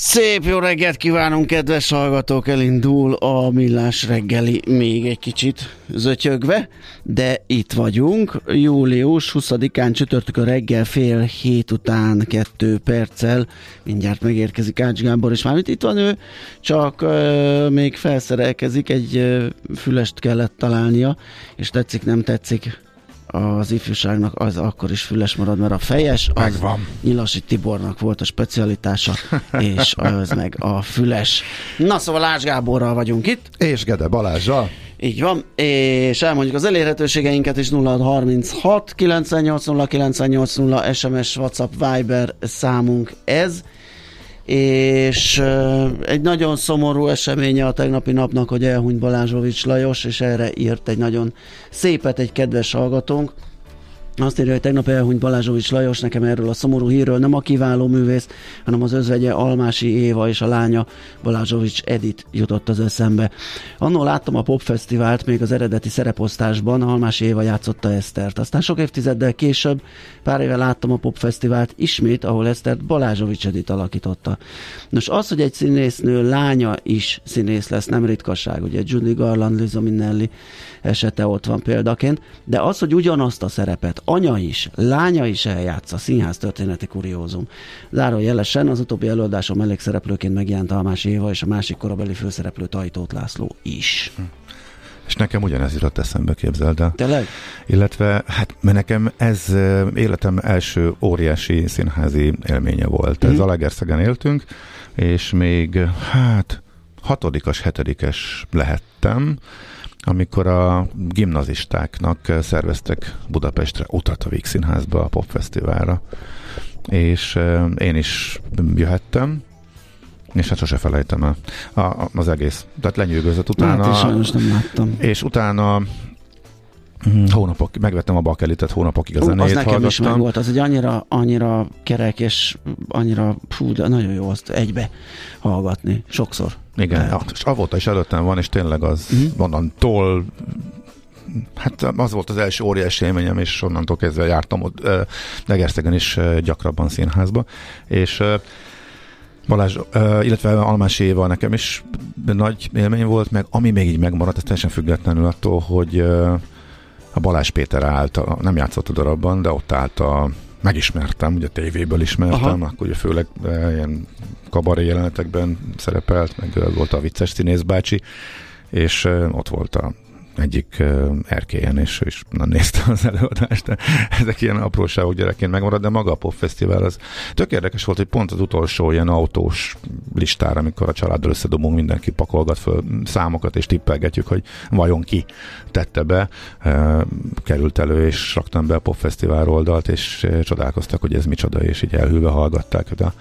Szép jó reggelt kívánunk, kedves hallgatók! Elindul a millás reggeli még egy kicsit zötyögve, de itt vagyunk. Július 20-án csütörtök a reggel fél hét után kettő perccel. Mindjárt megérkezik Ács Gábor, és már itt van ő, csak euh, még felszerelkezik, egy euh, fülest kellett találnia, és tetszik, nem tetszik, az ifjúságnak az akkor is füles marad, mert a fejes az Megvan. Nyilasi Tibornak volt a specialitása, és az meg a füles. Na szóval Ács Gáborral vagyunk itt, És Gede Balázsral. így van, és elmondjuk az elérhetőségeinket is 0636 980 980 SMS, WhatsApp, Viber számunk ez, és egy nagyon szomorú eseménye a tegnapi napnak, hogy elhunyt Balázsovics Lajos, és erre írt egy nagyon szépet egy kedves hallgatónk. Azt írja, hogy tegnap elhunyt Balázsovics Lajos, nekem erről a szomorú hírről nem a kiváló művész, hanem az özvegye Almási Éva és a lánya Balázsovics Edit jutott az eszembe. Annól láttam a popfesztivált még az eredeti szereposztásban, Almási Éva játszotta Esztert. Aztán sok évtizeddel később, pár éve láttam a popfesztivált ismét, ahol Esztert Balázsovics Edit alakította. Nos, az, hogy egy színésznő lánya is színész lesz, nem ritkaság. Ugye Judy Garland, Liza Minnelli esete ott van példaként, de az, hogy ugyanazt a szerepet anya is, lánya is eljátsza, színház történeti kuriózum. Zárójelesen az utóbbi előadáson mellékszereplőként megjelent Almás Éva és a másik korabeli főszereplő Tajtót László is. És nekem ugyanez jutott eszembe, képzeld el. Tényleg? Illetve, hát mert nekem ez életem első óriási színházi élménye volt. Ez Alegerszegen éltünk, és még, hát, hatodikas, hetedikes lehettem, amikor a gimnazistáknak szerveztek Budapestre utat a Víg Színházba, a Popfesztiválra. És én is jöhettem, és hát sose felejtem el a, az egész. Tehát lenyűgözött utána. Hát sajnos nem láttam. És utána hónapok, megvettem a bakelitet, hónapokig a zenét az nekem is hallgattam. meg volt, az egy annyira, annyira kerek, és annyira, fú, de nagyon jó azt egybe hallgatni, sokszor. Igen, ja, és avóta is előttem van, és tényleg az Mhm. uh-huh. onnantól Hát az volt az első óriási élményem, és onnantól kezdve jártam ott Legerszegen is ö, gyakrabban színházba, és ö, Balázs, illetve Almási Éva nekem is nagy élmény volt, meg ami még így megmaradt, ez teljesen függetlenül attól, hogy a Balázs Péter állt, a, nem játszott a darabban, de ott állt a megismertem, ugye tévéből ismertem, Aha. Akkor ugye főleg e, ilyen kabaré jelenetekben szerepelt, meg ő volt a vicces színész bácsi, és e, ott volt a egyik erkélyen, és ő is nézte az előadást, de ezek ilyen apróságok gyerekként megmarad, de maga a popfesztivál az tök érdekes volt, hogy pont az utolsó ilyen autós listára, amikor a családdal összedobunk, mindenki pakolgat föl számokat, és tippelgetjük, hogy vajon ki tette be, került elő, és raktam be a popfesztivál oldalt, és csodálkoztak, hogy ez micsoda, és így elhűlve hallgatták, hogy a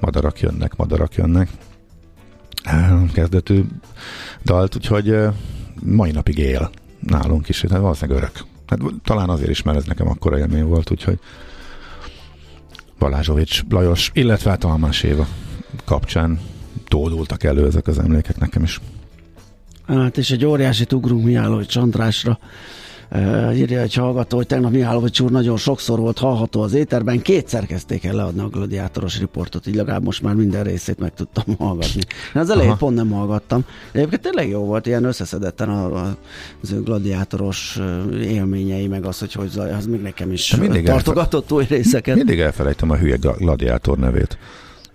madarak jönnek, madarak jönnek. Kezdetű dalt, úgyhogy mai napig él nálunk is, hát valószínűleg örök. Hát talán azért is, mert ez nekem akkora élmény volt, úgyhogy Balázsovics, Lajos, illetve hát Almás Éva kapcsán tódultak elő ezek az emlékek nekem is. Hát és egy óriási ugrunk Mihálovics Andrásra. Uh, írja egy hallgató, hogy tegnap Mihálovics úr nagyon sokszor volt hallható az éterben, kétszer kezdték el leadni a gladiátoros riportot, így legalább most már minden részét meg tudtam hallgatni. Én az elején pont nem hallgattam. Egyébként tényleg jó volt, ilyen összeszedetten a, a, az ő gladiátoros élményei, meg az, hogy hogy zaj, az még nekem is mindig tartogatott új részeket. Mindig elfelejtem a hülye gladiátor nevét.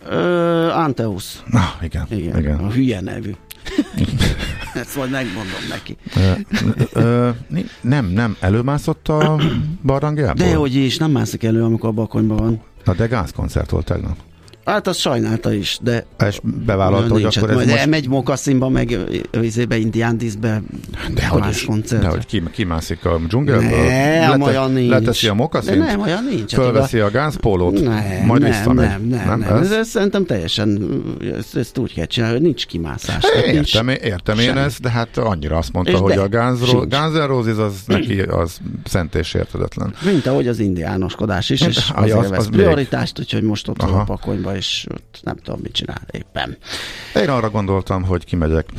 Uh, Anteus. Na, igen, igen. igen. A hülye nevű. Ezt majd megmondom neki. Ö, ö, nem, nem. Előmászott a barlangjából? De hogy is, nem mászik elő, amikor a bakonyban van. Na de gázkoncert volt tegnap. Hát azt sajnálta is, de... És bevállalta, hogy akkor ez majd most... elmegy Mokaszínba, meg vizébe, Indiándiszbe, de hogy, koncertre. De hogy ki, kimászik a dzsungelből? Nem, Lete, olyan nincs. Leteszi a mokaszint? De nem, olyan nincs. Fölveszi a gázpólót? Nem, majd nem, visszamegy. nem, nem, nem. nem. Ez? ez? szerintem teljesen, ezt, ezt úgy kell csinálni, hogy nincs kimászás. É, értem, nincs értem én ezt, de hát annyira azt mondta, és hogy a Guns N' Roses az neki az szent és értedetlen. Mint ahogy az indiánoskodás is, és az, az, az prioritást, úgyhogy most ott a pakonyba, és ott nem tudom, mit csinál éppen. Én arra gondoltam, hogy kimegyek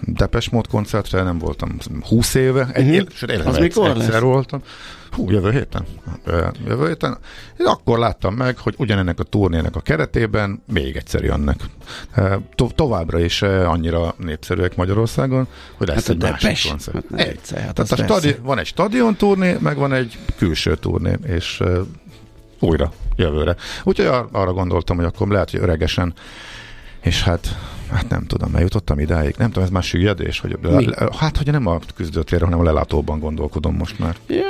Depes Mód koncertre, nem voltam 20 éve, egy, uh-huh. sőt, Az mikor egyszer lesz? voltam. Hú, jövő héten. Jövő héten. Én akkor láttam meg, hogy ugyanennek a turnének a keretében még egyszer jönnek. To- továbbra is annyira népszerűek Magyarországon, hogy lesz hát egy másik Depes. koncert. Hát egyszer, hát Tehát a stadi- van egy stadion turné, meg van egy külső turné, és újra jövőre. Úgyhogy ar- arra gondoltam, hogy akkor lehet, hogy öregesen, és hát Hát nem tudom, mert jutottam idáig. Nem tudom, ez már süllyedés, hogy Mi? hát, hogy nem a küzdőtérre, hanem a lelátóban gondolkodom most már. Ja,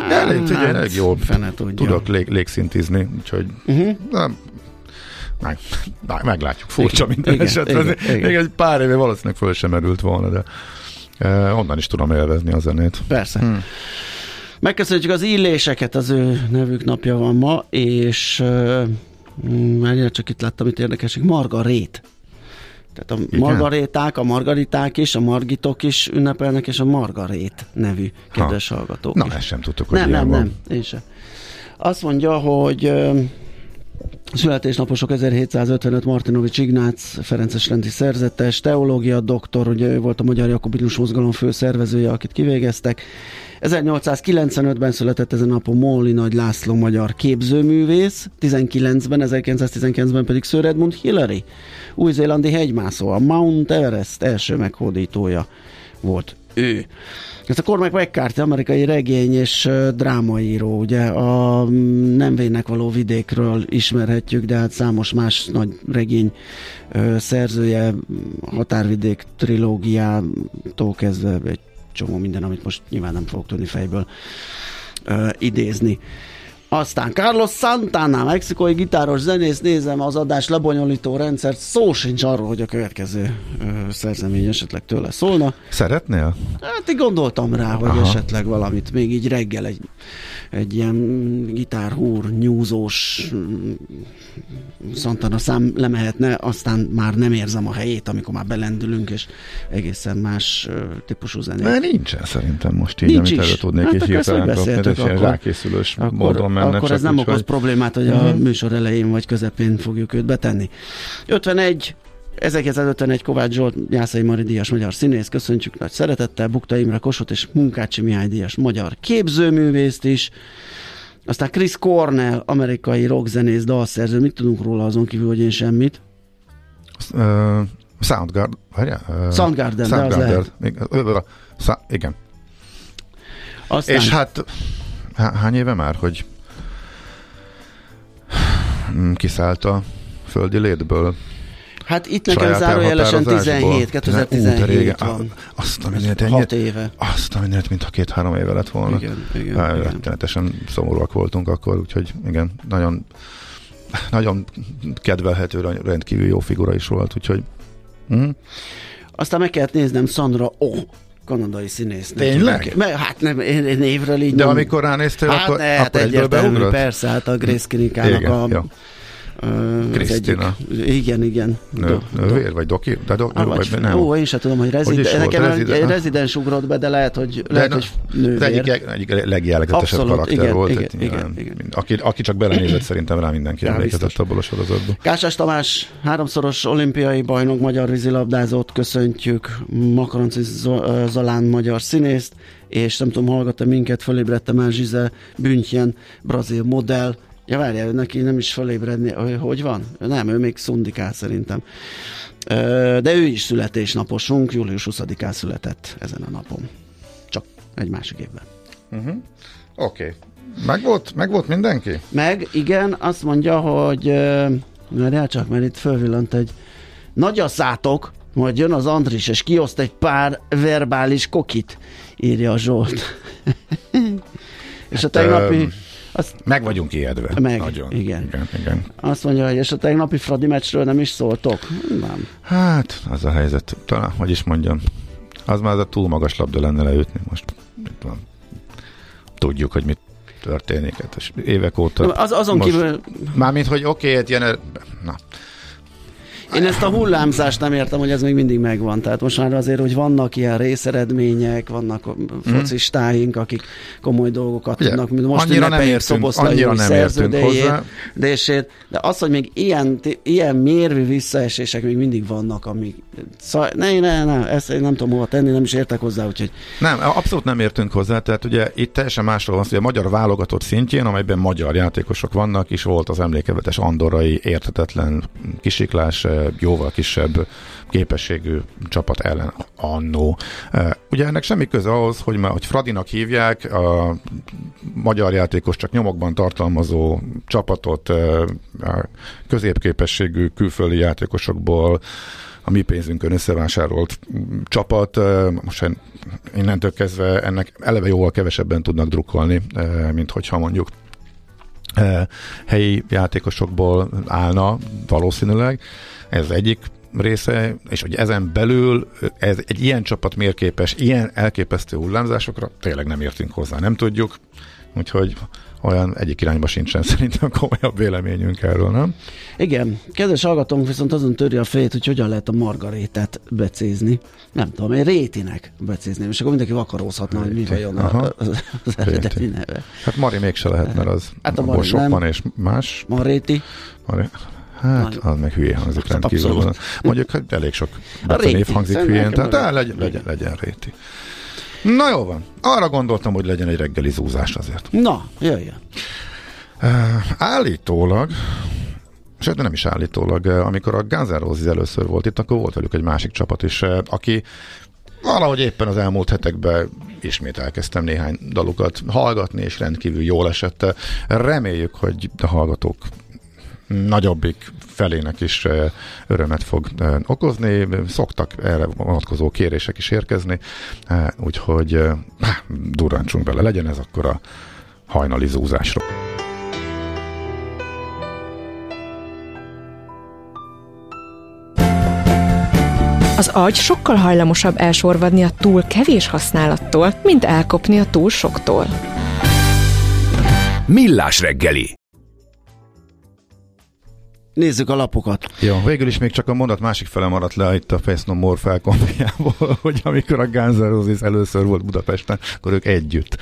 hát, elég, ugye, hát, elég jól tudja. tudok lég, légszintizni, úgyhogy uh-huh. nem, meg, meg, meglátjuk. Furcsa igen, minden igen, esetre. Igen, igen. Még egy pár éve valószínűleg föl sem merült volna, de eh, onnan is tudom élvezni a zenét. Persze. Hmm. Megköszönjük az illéseket, az ő nevük napja van ma, és uh, csak itt láttam itt érdekesek, Margarét. Tehát a Igen? margaréták, a margariták is, a margitok is ünnepelnek, és a Margarét nevű kedves ha. hallgatók Na, is. ezt sem tudtuk, hogy Nem, nem, van. nem, én sem. Azt mondja, hogy uh, Születésnaposok 1755 Martinovics Ignác, Ferences rendi szerzetes, teológia doktor, ugye ő volt a Magyar Jakobinus Mozgalom főszervezője, akit kivégeztek. 1895-ben született ezen a napon Molli Nagy László magyar képzőművész, 19-ben, 1919-ben pedig Sir Edmund Hillary, új-zélandi hegymászó, a Mount Everest első meghódítója volt ő. Ez a Cormac McCarthy, amerikai regény és drámaíró, ugye a mm, nem vének való vidékről ismerhetjük, de hát számos más nagy regény szerzője, határvidék trilógiától kezdve egy csomó minden, amit most nyilván nem fogok tudni fejből idézni. Aztán Carlos Santana, mexikói gitáros zenész, nézem az adás lebonyolító rendszert, szó sincs arról, hogy a következő ö, szerzemény esetleg tőle szólna. Szeretnél? Hát így gondoltam rá, hogy Aha. esetleg valamit még így reggel egy, egy ilyen gitárhúr, nyúzós Santana szám lemehetne, aztán már nem érzem a helyét, amikor már belendülünk, és egészen más típusú zenét. Mert nincsen szerintem most így, Nincs amit is. tudnék hát, így hirtelen kapni, és akkor, rákészülős akkor, módon menne. Akkor ez nem okoz hogy... problémát, hogy a mhm. műsor elején vagy közepén fogjuk őt betenni. 51 1951 Kovács Zsolt, Jászai Mari Díjas magyar színész, köszöntjük nagy szeretettel, Bukta Imre Kosot és Munkácsi Mihály Díjas magyar képzőművészt is. Aztán Chris Cornell, amerikai rockzenész, dalszerző, mit tudunk róla azon kívül, hogy én semmit? Uh, Soundgarden, várjál? Uh, Soundgarden, Soundgarden. Igen. igen. Aztán... És hát hány éve már, hogy kiszállt a földi létből? Hát itt nekem zárójelesen 17, 2017 Ú, van. Azt a mindent, 6 éve. Azt a mindent, mintha két-három éve lett volna. Igen, igen. Rettenetesen szomorúak voltunk akkor, úgyhogy igen, nagyon nagyon kedvelhető, rendkívül jó figura is volt, úgyhogy hm? Aztán meg kellett néznem Sandra Oh, kanadai színész. Tényleg? Mert, hát nem, én, én névről így De nem... amikor ránéztél, hát akkor, ne, hát akkor egyből beugrott? Persze, hát a Grace Klinikának a, az Krisztina. Igen, igen. Nő, Do- nővér, vagy doki? De do, Ah, vagy, nem. Ó, én sem tudom, hogy, rezid, Hogy nekem Reziden- egy rezidens ugrott be, de lehet, hogy, De lehet, na- hogy nővér. egyik, egyik legjellegzetesebb Abszolút, karakter igen, volt. igen, tehát igen, nyilván igen. Aki, aki csak belenézett, szerintem rá mindenki Ja, emlékezett biztos. abból a sorozatból. Kásás Tamás, háromszoros olimpiai bajnok, magyar vízilabdázót köszöntjük, Makaronci Zalán magyar színészt, és nem tudom, hallgatta minket, fölébredte már Zsize Büntjen, brazil modell. Ja, várjál, neki nem is fölébredni, hogy- hogy van? Nem, ő még szundikál szerintem. De ő is születésnaposunk, július 20-án született ezen a napon. Csak egy másik évben. Oké. Okay. Meg volt, meg volt mindenki? Meg, igen, azt mondja, hogy ö, várjál csak, mert itt fölvillant egy nagy asszátok, majd jön az Andris, és kioszt egy pár verbális kokit, írja a Zsolt. és a tegnapi, öm, azt, Meg vagyunk ijedve. Meg, Nagyon. igen. igen. igen. azt mondja, hogy és a tegnapi Fradi meccsről nem is szóltok? Nem. Hát, az a helyzet. Talán, hogy is mondjam, az már az a túl magas labda lenne leütni. Most itt van. Tudjuk, hogy mit történik. Hát, és évek óta. Az, azon most, kívül, Mármint, hogy oké, okay, ilyen... Na, én ezt a hullámzást nem értem, hogy ez még mindig megvan. Tehát most már azért, hogy vannak ilyen részeredmények, vannak focistáink, akik komoly dolgokat Ugye, tudnak, mint most annyira nem értünk- annyira nem értünk hozzá. dését, de az, hogy még ilyen, ilyen mérvű visszaesések még mindig vannak, amik... Szóval, ne, ne, ne, ezt én nem tudom hova tenni, nem is értek hozzá, úgyhogy Nem, abszolút nem értünk hozzá, tehát ugye itt teljesen másról van szó, hogy a magyar válogatott szintjén, amelyben magyar játékosok vannak, is volt az emlékevetes andorrai érthetetlen kisiklás, eh, jóval kisebb képességű csapat ellen annó. Ugye ennek semmi köze ahhoz, hogy, már, hogy Fradinak hívják, a magyar játékos csak nyomokban tartalmazó csapatot középképességű külföldi játékosokból a mi pénzünkön összevásárolt csapat, most en- innentől kezdve ennek eleve jóval kevesebben tudnak drukkolni, mint hogyha mondjuk helyi játékosokból állna valószínűleg. Ez egyik része, és hogy ezen belül ez egy ilyen csapat miért képes ilyen elképesztő hullámzásokra, tényleg nem értünk hozzá, nem tudjuk, úgyhogy olyan egyik irányba sincsen szerintem komolyabb véleményünk erről, nem? Igen, kedves hallgatónk viszont azon töri a fejét, hogy hogyan lehet a margarétát becézni. Nem tudom, én rétinek becézném, és akkor mindenki vakarózhatna, hogy mi vajon Aha. az, az eredeti Réti. neve. Hát Mari mégse lehet, mert az Hát a Mari sok van, és más. Maréti. Mari. Hát, Mari. az meg hülye hangzik rendkívül. Abszolút. Mondjuk, hogy elég sok betonév hangzik hülyén, tehát réti. legyen, legyen, legyen réti. Na jó van. Arra gondoltam, hogy legyen egy reggeli zúzás azért. Na, jöjjön. Uh, állítólag, sőt, de nem is állítólag, amikor a Guns N' Roses először volt itt, akkor volt velük egy másik csapat is, aki valahogy éppen az elmúlt hetekben ismét elkezdtem néhány dalukat hallgatni, és rendkívül jól esett. Reméljük, hogy a hallgatók nagyobbik felének is örömet fog okozni. Szoktak erre vonatkozó kérések is érkezni, úgyhogy há, durrantsunk bele. Legyen ez akkor a hajnali zúzásról. Az agy sokkal hajlamosabb elsorvadni a túl kevés használattól, mint elkopni a túl soktól. Millás reggeli. Nézzük a lapokat. Jó, végül is még csak a mondat másik fele maradt le itt a Face No More felkonfiából, hogy amikor a Guns Roses először volt Budapesten, akkor ők együtt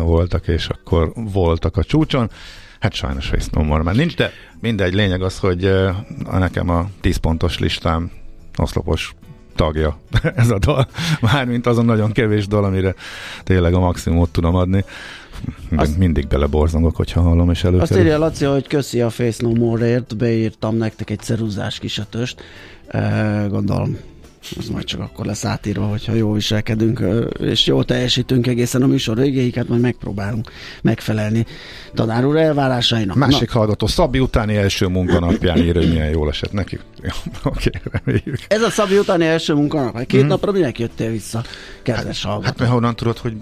voltak, és akkor voltak a csúcson. Hát sajnos Face No More már nincs, de mindegy, lényeg az, hogy a nekem a 10 pontos listám oszlopos tagja ez a dal. Mármint azon nagyon kevés dal, amire tényleg a maximumot tudom adni. Azt- mindig beleborzongok, hogyha hallom, és Azt előkerül. írja Laci, hogy köszi a Face No More-ért, beírtam nektek egy ceruzás kisötöst. E, gondolom, az majd csak akkor lesz átírva, hogyha jól viselkedünk, és jól teljesítünk egészen a műsor végéig, hát majd megpróbálunk megfelelni tanár úr elvárásainak. Másik hallgató Szabi utáni első munkanapján írja, hogy milyen jól esett neki. Oké, reméljük. Ez a Szabi utáni első munkanap. Hát Két napra minek jöttél vissza, kedves Hát hallgató? mert honnan tudod, hogy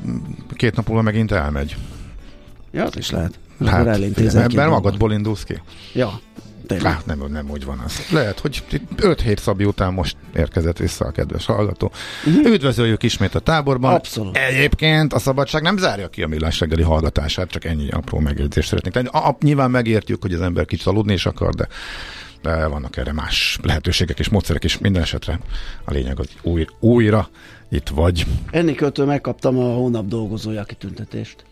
két nap múlva megint elmegy? Ja, az is lehet. Hát, mert magadból indulsz ki. Ja, Tényleg. Hát nem, nem úgy van az. Lehet, hogy 5 hét Szabi után most érkezett vissza a kedves hallgató. Uh-huh. Üdvözöljük ismét a táborban. Abszolút. Egyébként a szabadság nem zárja ki a millás reggeli hallgatását, csak ennyi apró megjegyzést szeretnék tenni. A, a, nyilván megértjük, hogy az ember kicsit aludni is akar, de de vannak erre más lehetőségek és módszerek is. Minden esetre a lényeg az új, újra itt vagy. Ennikőtől megkaptam a hónap dolgozója kitüntetést.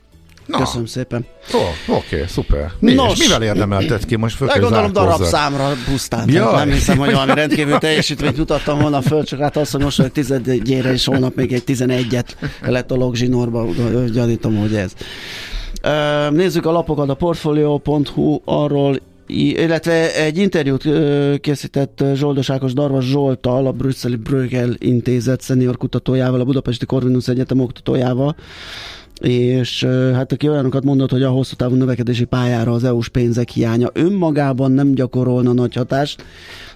Na. Köszönöm szépen. Ó, oké, szuper. Mi, Nos. és mivel érdemelted ki? Most föl Gondolom darabszámra pusztán. Tehát nem hiszem, hogy valami rendkívül teljesítményt mutattam volna föl, csak hát azt, hogy most vagyok tizedjére, és holnap még egy tizenegyet letolok zsinórba, gyanítom, hogy ez. Nézzük a lapokat, a portfolio.hu arról illetve egy interjút készített Zsoldos Ákos Darvas Zsoltal, a brüsszeli Bruegel intézet szenior kutatójával, a Budapesti Corvinus Egyetem oktatójával, és hát aki olyanokat mondott, hogy a hosszú távú növekedési pályára az EU-s pénzek hiánya önmagában nem gyakorolna nagy hatást,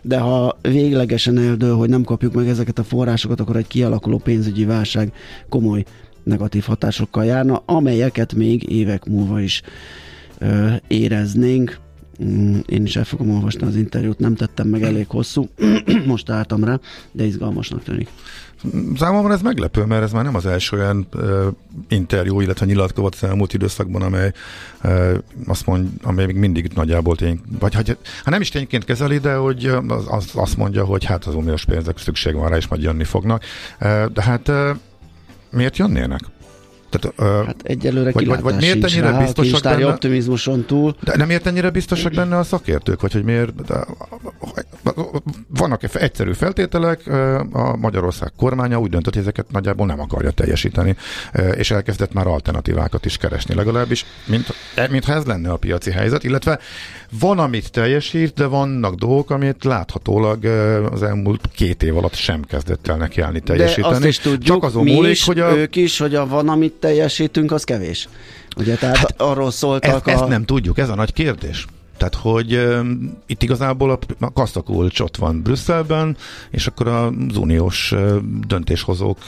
de ha véglegesen eldől, hogy nem kapjuk meg ezeket a forrásokat, akkor egy kialakuló pénzügyi válság komoly negatív hatásokkal járna, amelyeket még évek múlva is ö, éreznénk. Mm, Én is el fogom olvasni az interjút, nem tettem meg elég hosszú, most álltam rá, de izgalmasnak tűnik. Számomra ez meglepő, mert ez már nem az első olyan uh, interjú, illetve nyilatkozat az elmúlt időszakban, amely uh, azt mond, amely még mindig nagyjából tény, vagy hogy, ha nem is tényként kezeli, de hogy az, az, azt mondja, hogy hát az uniós pénzek szükség van rá, és majd jönni fognak. Uh, de hát uh, miért jönnének? Tehát, uh, Hát egyelőre Vagy- vagy- vagy miért ennyire rá, biztosak benne? optimizmuson túl. De nem ért ennyire biztosak benne a szakértők, vagy hogy miért? De, vannak egyszerű feltételek, a Magyarország kormánya úgy döntött, hogy ezeket nagyjából nem akarja teljesíteni, és elkezdett már alternatívákat is keresni, legalábbis, mint, mintha ez lenne a piaci helyzet, illetve van, amit teljesít, de vannak dolgok, amit láthatólag az elmúlt két év alatt sem kezdett el nekiállni teljesíteni. De azt is tudjuk, Csak azon mi múlik, is, hogy a, ők is, hogy a van, amit teljesítünk, az kevés. Ugye, tehát hát arról szóltak Ezt, a... ezt nem tudjuk, ez a nagy kérdés. Tehát, hogy um, itt igazából a, a kasztakulcs ott van Brüsszelben, és akkor az uniós uh, döntéshozók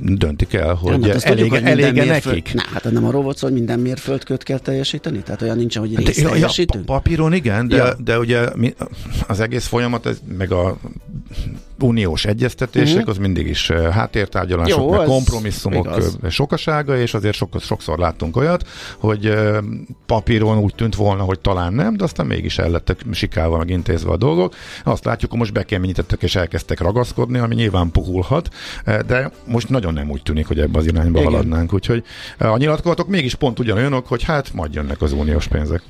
döntik el, hogy Nem, hát azt elége, tudjuk, elége mérföld- nekik. Na, hát nem arról volt szó, hogy minden mérföldköt kell teljesíteni? Tehát olyan nincsen, hogy Hát, részt ja, ja, papíron igen, de, Ja. de ugye mi, az egész folyamat, ez, meg a uniós egyeztetések, Mhm. az mindig is háttértárgyalások, Jó, meg kompromisszumok igaz. sokasága, és azért sok, sokszor láttunk olyat, hogy papíron úgy tűnt volna, hogy talán nem, de aztán mégis el lettek sikálva, meg intézve a dolgok. Azt látjuk, hogy most bekeményítettek és elkezdtek ragaszkodni, ami nyilván puhulhat, de most nagyon nem úgy tűnik, hogy ebbe az irányba Igen. haladnánk. Úgyhogy a nyilatkozatok mégis pont ugyanolyanok, hogy hát majd jönnek az uniós pénzek.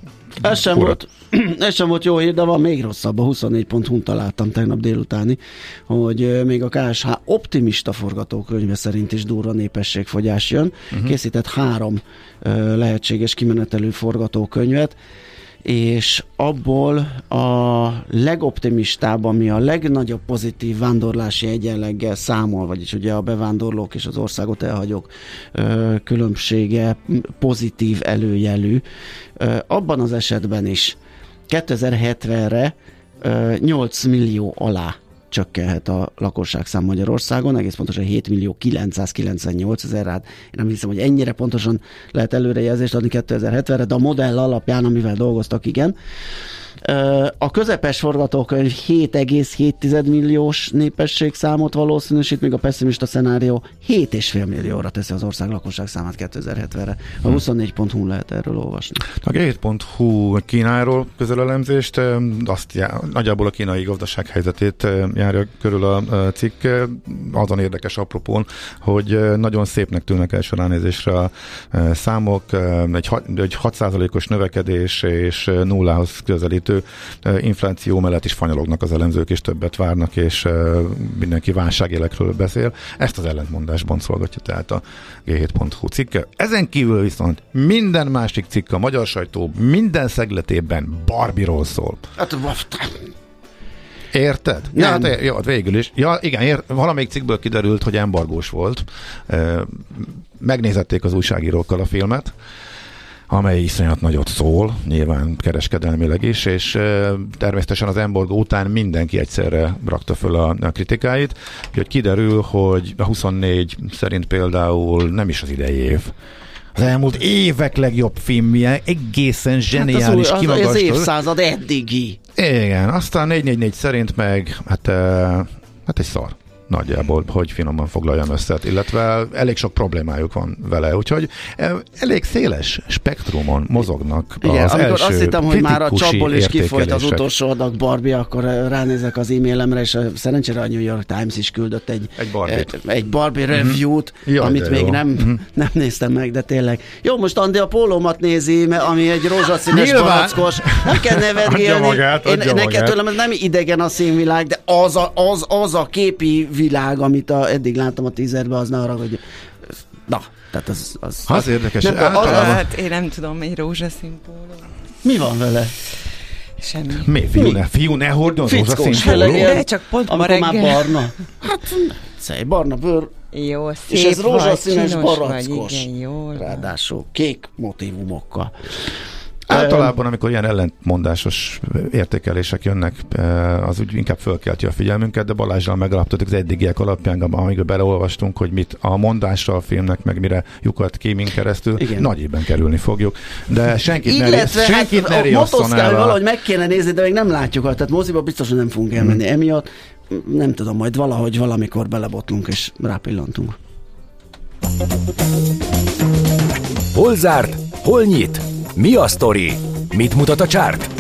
Ez sem, volt, ez sem volt jó hír, de van még rosszabb. A 24.hu-n találtam tegnap délutáni, hogy még a KSH optimista forgatókönyve szerint is durva népességfogyás jön. Uh-huh. Készített három lehetséges kimenetelő forgatókönyvet, és abból a legoptimistább, ami a legnagyobb pozitív vándorlási egyenleggel számol, vagyis ugye a bevándorlók és az országot elhagyók különbsége pozitív előjelű, abban az esetben is. 2070-re ö, 8 millió alá csökkenhet a lakosságszám Magyarországon, egész pontosan 7 millió 998 ezer, hát én nem hiszem, hogy ennyire pontosan lehet előrejelzést adni 2070-re, de a modell alapján, amivel dolgoztak, igen. A közepes forgatókönyv 7,7 milliós népességszámot valószínűsít, míg a pessimista szenárió 7,5 millióra teszi az ország lakosság számát 2070-re. A 24.hu lehet erről olvasni. A G7.hu Kínáról közelelemzést, eh, azt já, nagyjából a kínai gazdaság helyzetét járja körül a cikk. Azon érdekes apropón, hogy nagyon szépnek tűnnek első ránézésre a számok, egy, ha- egy 6%-os növekedés és nullához közelítő eh, infláció mellett is fanyalognak az elemzők, és többet várnak, és eh, mindenki válságélekről beszél. Ezt az ellentmondásban szolgatja tehát a G7.hu cikke. Ezen kívül viszont minden másik cikk a magyar sajtó minden szegletében Barbiról szól. Hát, Érted? Nem. Ja, hát, é- jó, hát végül is. Ja, igen, ér, valamelyik cikkből kiderült, hogy embargós volt. Ö, Megnézették az újságírókkal a filmet, amely iszonyat nagyot szól, nyilván kereskedelmileg is, és természetesen az embargó után mindenki egyszerre rakta föl a, a kritikáit, hogy kiderül, hogy a 24 szerint például nem is az idei év, az elmúlt évek legjobb filmje, egészen Hát az, új, zseniális, az, az évszázad eddigi. Igen, aztán 444 szerint meg, hát, hát egy szar nagyjából, hogy finoman foglaljam össze, illetve elég sok problémájuk van vele, úgyhogy eh, elég széles spektrumon mozognak Igen, az amikor első azt hittem, hogy már a csapból is kifolyt az utolsó adag Barbie, akkor ránézek az e-mailemre, és szerencsére a New York Times is küldött egy, Egy Barbie-t. eh, egy Barbie review-t, Jaj, amit még jó. nem, Mhm. nem néztem meg, de tényleg. Jó, most Andi a pólómat nézi, ami egy rózsaszínes barackos. Nem kell nevetgélni. Adja magát, adja magát. tőlem ez nem idegen a színvilág, de az a, az, az a képi világ, amit a, eddig láttam a teaserben, az ne arra, hogy na, tehát az... az, Az érdekes, Nem, az- általában- Hát én nem tudom, egy rózsaszín póló. Mi van vele? Semmi. Mi? Fiú, ne, fiú, ne hordjon rózsaszín pólót? De csak pont ma Amikor már reggel. barna. Hát, szej, barna bőr, Jó, szép és ez rózsaszínes vagy, barackos. Vagy, igen, jól. Ráadásul kék motivumokkal. Általában, amikor ilyen ellentmondásos értékelések jönnek, eh, az úgy inkább fölkelti a figyelmünket, de Balázsral megalapítottuk az eddigiek alapján, amikor beleolvastunk, hogy mit a mondásra a filmnek, meg mire lyukat kéming keresztül, Igen. nagy évben kerülni fogjuk. De senkit ne, Illetve senkit ne hát a riasszon motoszkál el a... valahogy meg kéne nézni, de még nem látjuk. Tehát moziba biztos, hogy nem fogunk elmenni Hmm. emiatt. Nem tudom, majd valahogy valamikor belebotlunk és rápillantunk. Hol zárt? Hol nyit? Mi a sztori? Mit mutat a csárt?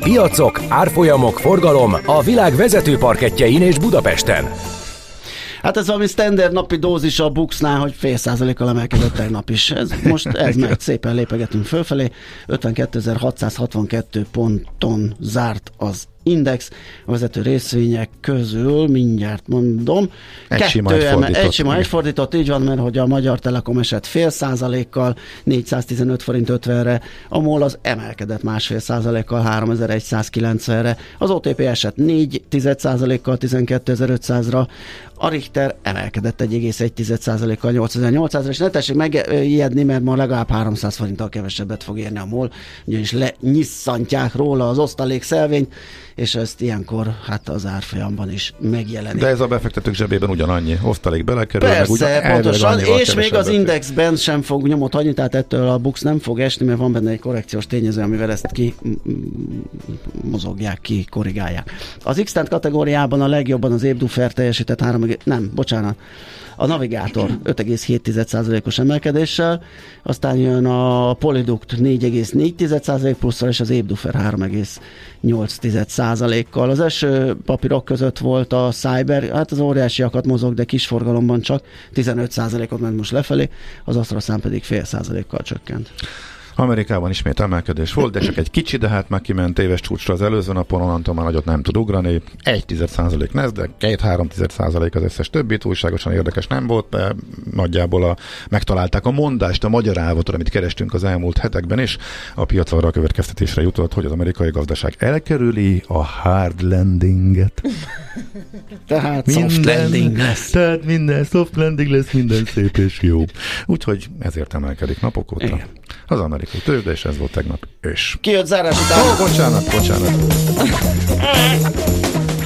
Piacok, árfolyamok, forgalom a világ vezető parketjein és Budapesten. Hát ez valami standard napi dózis a Buxnál, hogy fél százalékkal emelkedett tegnap is. Ez, most ez megy, szépen lépegetünk fölfelé. 52.662 ponton zárt az index. A vezető részvények közül mindjárt mondom. Egy sima, kettő egy eme- fordított. Egy sima, egy fordított, így van, mert hogy a Magyar Telekom esett fél százalékkal, 415 forint 50-re, a MOL az emelkedett másfél százalékkal, 3190-re, az OTP esett 4 tized százalékkal, 12500-ra, a Richter emelkedett 1,1 százalékkal 8800-ra, és ne tessék megijedni, mert ma legalább 300 forinttal kevesebbet fog érni a MOL, ugyanis lenyisszantják róla az osztalék szelvényt, és ezt ilyenkor hát az árfolyamban is megjelenik. De ez a befektetők zsebében ugyanannyi. Osztalék belekerül, ugyan, Persze, elvileg pontosan, és még az indexben sem fog nyomot hagyni, tehát ettől a Bux nem fog esni, mert van benne egy korrekciós tényező, amivel ezt ki mozogják, ki korrigálják. Az x kategóriában a legjobban az Ébdufer teljesített 3, nem, bocsánat, a Navigátor 5,7%-os emelkedéssel, aztán jön a Polyduct 4,4% plusszal, és az Ébdufer 3,8%-kal. Az első papírok között volt a Cyber, hát az óriásiakat mozog, de kis forgalomban csak 15%-ot ment most lefelé, az Asztraszám pedig fél százalékkal csökkent. Amerikában ismét emelkedés volt, de csak egy kicsi, de hát meg kiment éves csúcsra az előző napon, onnantól már nagyot nem tud ugrani. 1 százalék Nasdaq, 2-3 százalék az összes többi, túlságosan érdekes nem volt, de nagyjából a, megtalálták a mondást, a magyarávat, amit kerestünk az elmúlt hetekben, és a piac arra a következtetésre jutott, hogy az amerikai gazdaság elkerüli a hard landinget. Tehát soft landing lesz. Tehát minden soft landing lesz, minden szép és jó. Úgyhogy ezért emelkedik napok óta. Igen. Az amerikai tőzsde, és ez volt tegnap és. Kijött zárás Ó, után. oh, bocsánat, bocsánat.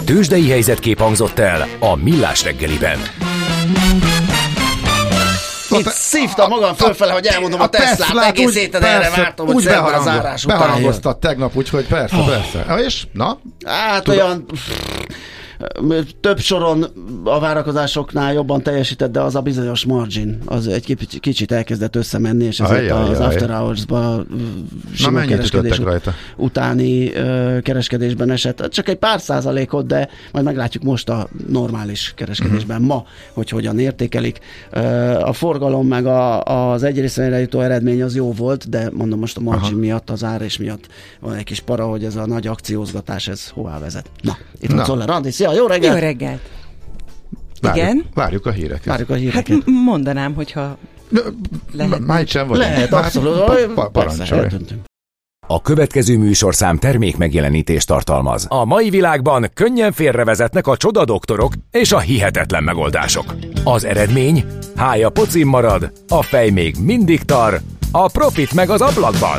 Tőzsdei helyzetkép hangzott el a Millás reggeliben. Itt szívtam magam fölfele, hogy elmondom a, Teslát, Teslát egész úgy- héten erre vártam, hogy úgy szerdán a zárás után jön. Beharangoztat tegnap, úgyhogy persze, persze. Ah, És, na, Hát Tudom. olyan több soron a várakozásoknál jobban teljesített, de az a bizonyos margin, az egy kicsit, elkezdett összemenni, és ezért az After Hours-ba sima kereskedés rajta? utáni kereskedésben esett. Csak egy pár százalékot, de majd meglátjuk most a normális kereskedésben ma, hogy hogyan értékelik. A forgalom meg a, az egy részvényre jutó eredmény az jó volt, de mondom most a margin Aha. miatt, az ár és miatt van egy kis para, hogy ez a nagy akciózgatás, ez hová vezet. Na, itt van Na. Czoller Andi, szia, jó Jó reggelt! reggelt! Várjuk, Igen? Várjuk a híreket. Várjuk a Hát híreket. m- mondanám, hogyha Lehet. Már sem vagy. Lehet, Már- abszolút. pa- Parancsolj. A következő műsorszám termék megjelenítést tartalmaz. A mai világban könnyen félrevezetnek a csoda doktorok és a hihetetlen megoldások. Az eredmény? Hája pocim marad, a fej még mindig tar, a profit meg az ablakban.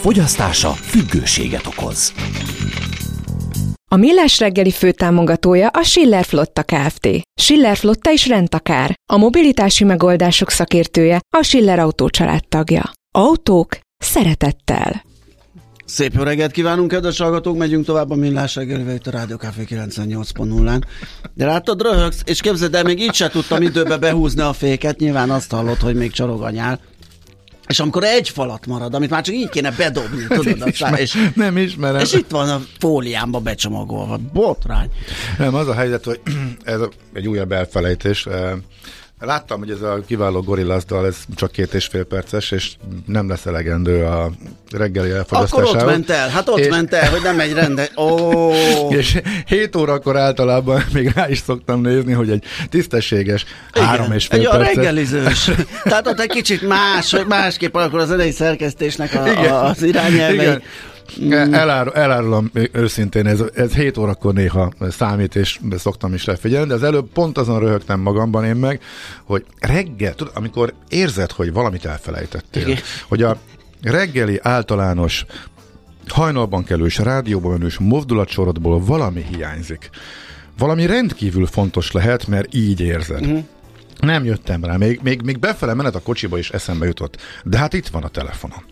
Fogyasztása függőséget okoz. A Millás reggeli főtámogatója a Schiller Flotta Kft. Schiller Flotta is rendtakár. A mobilitási megoldások szakértője a Schiller Autó tagja. Autók szeretettel. Szép jó reggelt kívánunk, kedves hallgatók, megyünk tovább a Millás reggelivel itt a Rádió Café 98.0-án. De látod, röhögsz, és képzeld el, még így se tudtam időbe behúzni a féket, nyilván azt hallod, hogy még csorog a nyál. És amikor egy falat marad, amit már csak így kéne bedobni, tudod, a szá- és, Nem ismerem. és itt van a fóliámba becsomagolva. Botrány. Nem, az a helyzet, hogy ez egy újabb elfelejtés. Láttam, hogy ez a kiváló Gorillaz dal, ez csak két és fél perces, és nem lesz elegendő a reggeli Akkor elfogyasztásához. ott ment el, hát ott És- ment el, hogy nem egy rende. Ó, És 7 órakor általában még rá is szoktam nézni, hogy egy tisztességes három és fél egy a perces. reggelizős. Tehát ott egy kicsit más, másképp alakul az zenei szerkesztésnek a, Igen. a, az irányelvei. Igen. Elár, elárulom őszintén, ez, ez 7 órakor néha számít, és szoktam is lefigyelni, de az előbb pont azon röhögtem magamban én meg, hogy reggel, tudod, amikor érzed, hogy valamit elfelejtettél, Igen. hogy a reggeli általános hajnalban kelős, rádióban menős mozdulatsorodból valami hiányzik. Valami rendkívül fontos lehet, mert így érzed. Uh-huh. Nem jöttem rá, még, még, még befele menet a kocsiba is eszembe jutott. De hát itt van a telefonom.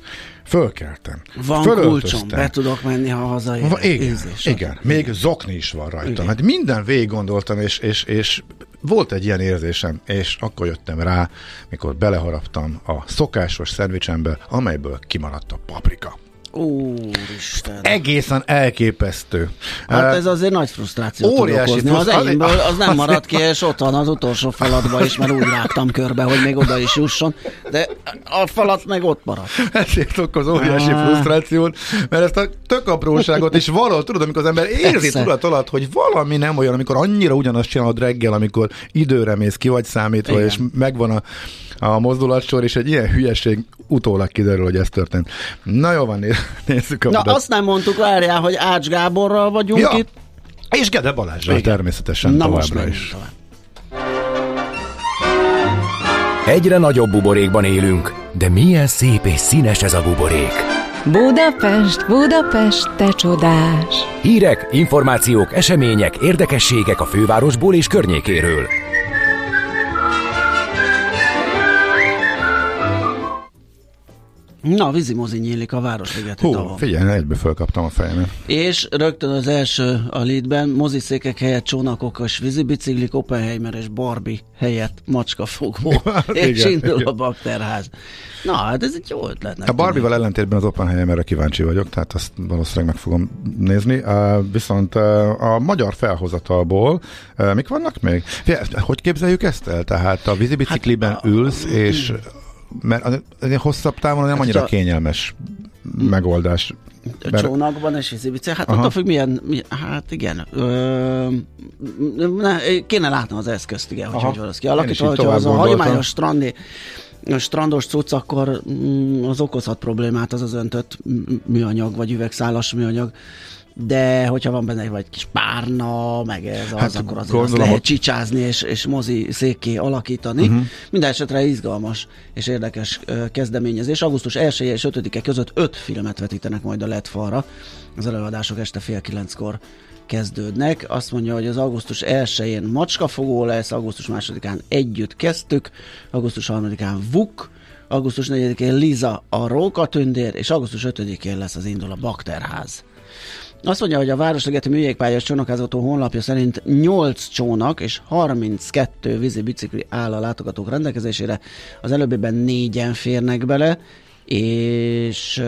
Fölkeltem. Van kulcsom, be tudok menni, ha hazaérek. Va, igen, Ízlés. igen, még zokni is van rajtam. Igen. Hát minden végig gondoltam, és, és, és volt egy ilyen érzésem, és akkor jöttem rá, mikor beleharaptam a szokásos szendvicsembe, amelyből kimaradt a paprika. Úristen. Egészen elképesztő. Hát ez azért nagy frusztrációt tud óriási okozni. Az enyémből az nem maradt ki, és ott van az utolsó falatba is, mert úgy rágtam körbe, hogy még oda is jusson. De a falat meg ott maradt. ezért okoz óriási Ah. frusztrációt, mert ezt a tök apróságot is valahol, tudod, amikor az ember érzi tudat alatt, hogy valami nem olyan, amikor annyira ugyanazt csinálod reggel, amikor időre mész, ki vagy számítva, Igen. és megvan a, a mozdulatsor, és egy ilyen hülyeség utólag kiderül, hogy ez történt. Na jó van, néz- nézzük a Na adat. azt nem mondtuk, várjál, hogy Ács Gáborral vagyunk Ja. itt. És Gede Balázsral Igen. természetesen Na továbbra is. tovább. Egyre nagyobb buborékban élünk, de milyen szép és színes ez a buborék. Budapest, Budapest, te csodás! Hírek, információk, események, érdekességek a fővárosból és környékéről. Na, vízimozi nyílik a Városligeti Hú, tavon. figyelj, egybe fölkaptam a fejemet. És rögtön az első a leadben, moziszékek helyett csónakok és vízibiciklik, Oppenheimer és Barbie helyett macskafogó. és Igen, indul igen. a bakterház. Na, hát ez egy jó ötletnek. A Barbie-val ellentétben az Oppenheimerre kíváncsi vagyok, tehát azt valószínűleg meg fogom nézni. Uh, viszont uh, a magyar felhozatalból uh, mik vannak még? Fie, hogy képzeljük ezt el? Tehát a vízibicikliben hát, ülsz, és mert ilyen hosszabb távon nem Hát, annyira hogyha- kényelmes megoldás. A Mert- csónakban és vízibiciklik. Hát Aha. attól függ, milyen, milyen, hát igen. Ö, ne, kéne látnom az eszközt, igen, hogy Aha. hogy van az kialakítva. Hogyha az a hagyományos strandi, a strandos cucc, akkor mm, az okozhat problémát, az az öntött műanyag, vagy üvegszálas műanyag. De hogyha van benne egy vagy kis párna, meg ez az, Hát, akkor azért azt lehet csicsázni és, és mozi székké alakítani. Uh-huh. Minden esetre izgalmas és érdekes kezdeményezés. Augusztus 1 és 5-e között 5 filmet vetítenek majd a LED falra. Az előadások este fél kilenckor kezdődnek. Azt mondja, hogy az augusztus 1-én macskafogó lesz, augusztus 2-án együtt kezdtük, augusztus 3-án Vuk, augusztus 4-én Liza a Rókatündér, és augusztus 5-én lesz az indul a Bakterház. Azt mondja, hogy a Városligeti Műjégpályás csónakázató honlapja szerint 8 csónak és 32 vízi bicikli áll a látogatók rendelkezésére. Az előbbiben négyen férnek bele, és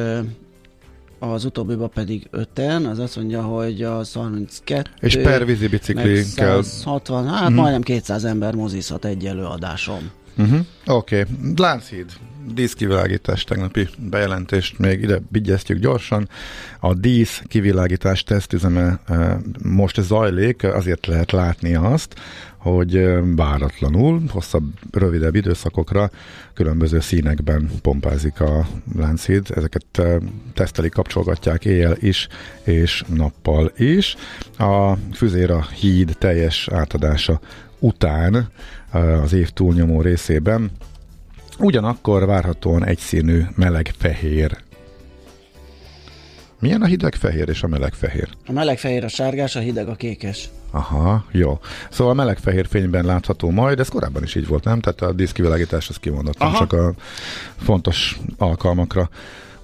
az utóbbiba pedig öten, az azt mondja, hogy az 32 És per vízibicikli meg kell. 160, hát majdnem 200 ember mozizhat egy előadáson. Uh-huh. Oké, okay. Lánchíd. Díszkivilágítás tegnapi bejelentést még ide vigyeztjük gyorsan. A dísz kivilágítás tesztüzeme most zajlik, azért lehet látni azt, hogy váratlanul, hosszabb, rövidebb időszakokra különböző színekben pompázik a Lánchíd. Ezeket tesztelik, kapcsolgatják éjjel is, és nappal is. A Füzéra híd teljes átadása után az év túlnyomó részében ugyanakkor várhatóan egyszínű meleg-fehér milyen a hideg fehér és a meleg fehér? A meleg fehér a sárgás, a hideg a kékes. Aha, jó. Szóval a meleg-fehér fényben látható majd, ez korábban is így volt, nem? Tehát a diszkivilágítás az kimondottan csak a fontos alkalmakra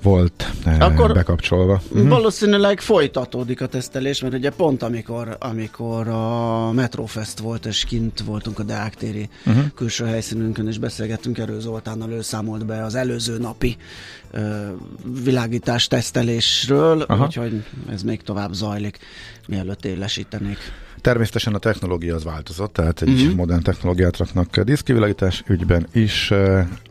volt eh, Akkor bekapcsolva. Uh-huh. Valószínűleg folytatódik a tesztelés, mert ugye pont amikor, amikor a Metrofest volt, és kint voltunk a Deák téri uh-huh. külső helyszínünkön, és beszélgettünk erről Zoltánnal, ő számolt be az előző napi uh, világítás tesztelésről, Aha. úgyhogy ez még tovább zajlik, mielőtt élesítenék. Természetesen a technológia az változott, tehát egy uh-huh. modern technológiát raknak diszkivilágítás ügyben is.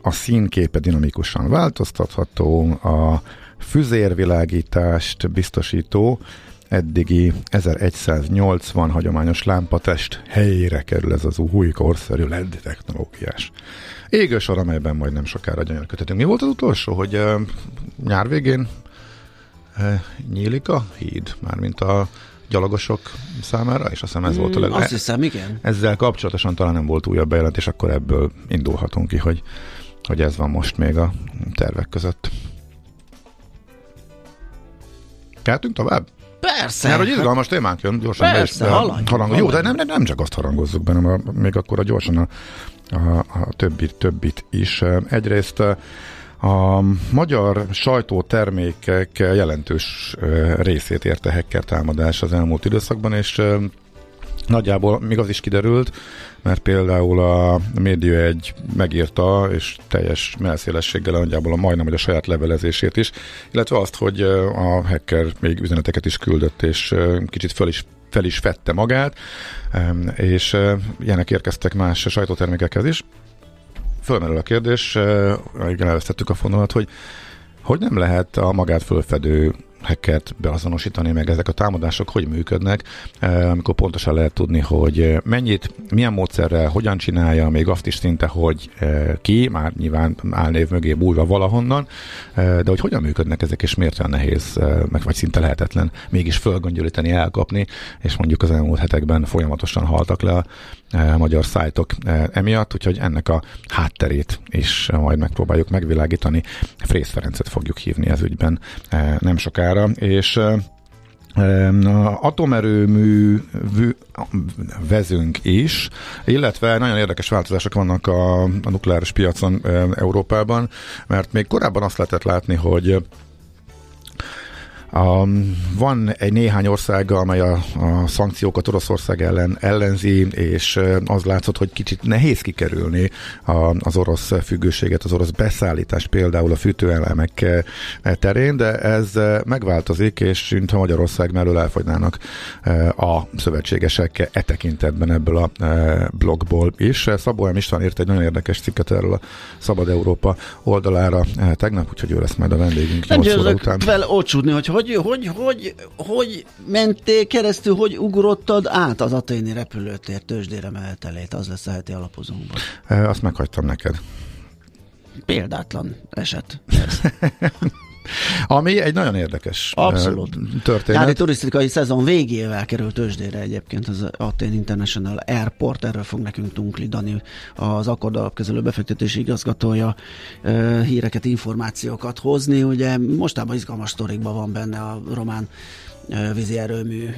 A színképe dinamikusan változtatható, a füzérvilágítást biztosító eddigi 1180 hagyományos lámpatest helyére kerül ez az új korszerű LED technológiás. Égősor, amelyben majd nem sokára gyönyörködhetünk. Mi volt az utolsó, hogy uh, nyár végén uh, nyílik a híd, mármint a gyalogosok számára, és azt hiszem ez mm, volt a leg... Azt hiszem, igen. Ezzel kapcsolatosan talán nem volt újabb bejelentés, akkor ebből indulhatunk ki, hogy, hogy ez van most még a tervek között. Keltünk tovább? Persze. Mert hogy izgalmas témánk jön, gyorsan Persze, be harang, Jó, de nem, nem, nem csak azt harangozzuk benne, hanem még akkor a gyorsan a, a, a többit, többit is. Egyrészt a magyar sajtótermékek jelentős részét érte hacker támadás az elmúlt időszakban, és Nagyjából még az is kiderült, mert például a média egy megírta, és teljes melszélességgel nagyjából a majdnem, hogy a saját levelezését is, illetve azt, hogy a hacker még üzeneteket is küldött, és kicsit föl is fel is fette magát, és ilyenek érkeztek más sajtótermékekhez is fölmerül a kérdés, igen, elvesztettük a fonalat, hogy hogy nem lehet a magát fölfedő hackert beazonosítani, meg ezek a támadások hogy működnek, eh, amikor pontosan lehet tudni, hogy mennyit, milyen módszerrel, hogyan csinálja, még azt is szinte, hogy eh, ki, már nyilván álnév mögé bújva valahonnan, eh, de hogy hogyan működnek ezek, és miért olyan nehéz, meg vagy szinte lehetetlen mégis fölgöngyölíteni, elkapni, és mondjuk az elmúlt hetekben folyamatosan haltak le magyar szájtok emiatt, úgyhogy ennek a hátterét is majd megpróbáljuk megvilágítani. Frész Ferencet fogjuk hívni ez ügyben nem sokára, és atomerőmű vezünk is, illetve nagyon érdekes változások vannak a, a nukleáris piacon Európában, mert még korábban azt lehetett látni, hogy a, van egy néhány ország, amely a, a szankciókat Oroszország ellen ellenzi, és az látszott, hogy kicsit nehéz kikerülni a, az orosz függőséget, az orosz beszállítást például a fűtőelemek terén, de ez megváltozik, és mintha Magyarország mellől elfogynának a szövetségesek e tekintetben ebből a blogból is. Szabó M. István írt egy nagyon érdekes cikket erről a Szabad Európa oldalára tegnap, úgyhogy ő lesz majd a vendégünk 8 óra után. vele ocsúdni, hogy hogy hogy, hogy, hogy, hogy mentél keresztül, hogy ugrottad át az aténi repülőtér tőzsdére mehetelét? Az lesz a heti alapozónkban. E, azt meghagytam neked. Példátlan eset. Ami egy nagyon érdekes Abszolút. történet. Nyári turisztikai szezon végével került tőzsdére egyébként az Athén International Airport, erről fog nekünk Tunkli Dani, az Akkord alapkezelő befektetési igazgatója híreket, információkat hozni. Ugye mostában izgalmas sztorikban van benne a román vízi erőmű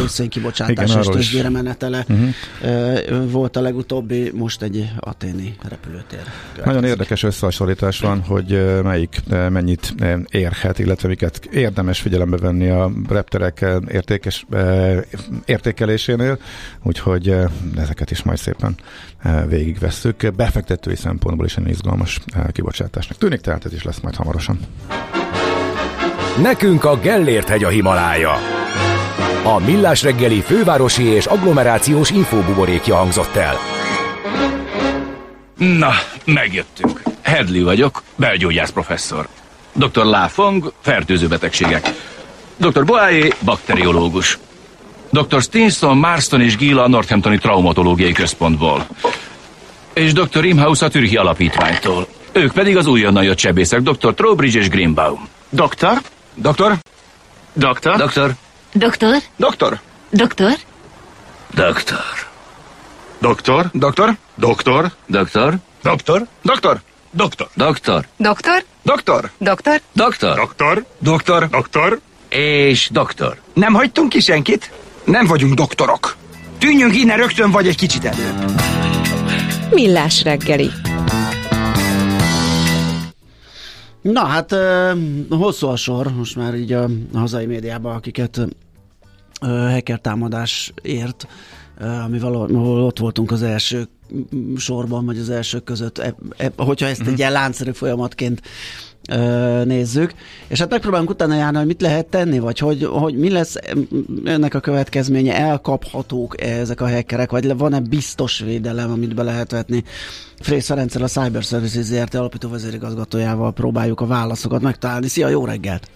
részvénykibocsátás és tőzsdére menetele uh-huh. volt a legutóbbi, most egy aténi repülőtér. Következik. Nagyon érdekes összehasonlítás van, hogy melyik mennyit érhet, illetve miket érdemes figyelembe venni a repterek értékes, értékelésénél, úgyhogy ezeket is majd szépen végigvesszük. Befektetői szempontból is egy izgalmas kibocsátásnak tűnik, tehát ez is lesz majd hamarosan. Nekünk a Gellért hegy a Himalája. A Millás reggeli fővárosi és agglomerációs infóbuborékja hangzott el. Na, megjöttünk. Hedley vagyok, belgyógyász professzor. Dr. Lafong, fertőző betegségek. Dr. Boáé, bakteriológus. Dr. Stinson, Marston és Gila a Northamptoni Traumatológiai Központból. És Dr. Imhaus a Türhi Alapítványtól. Ők pedig az újonnan jött sebészek, Dr. Trowbridge és Greenbaum. Doktor? Doktor? Doktor? Doktor? Doktor? Doktor? Doktor? Doktor. Doktor? Doktor? Doktor? Doktor? Doktor? Doktor? Doktor. Doktor. Doktor? Doktor. Doktor. Doktor. Doktor. Doktor. Doktor. És doktor. Nem hagytunk ki senkit? Nem vagyunk doktorok. Tűnjünk innen rögtön vagy egy kicsit előbb. Millás reggeli. Na hát hosszú a sor most már így a, hazai médiában, akiket hacker támadás ért, ami valahol ott voltunk az első sorban, vagy az elsők között, e, e, hogyha ezt egy ilyen láncszerű folyamatként nézzük, és hát megpróbálunk utána járni, hogy mit lehet tenni, vagy hogy, hogy mi lesz ennek a következménye, elkaphatók -e ezek a hackerek, vagy van-e biztos védelem, amit be lehet vetni. Frész Ferenccel, a Cyber Services ZRT alapító vezérigazgatójával próbáljuk a válaszokat megtalálni. Szia, jó reggelt!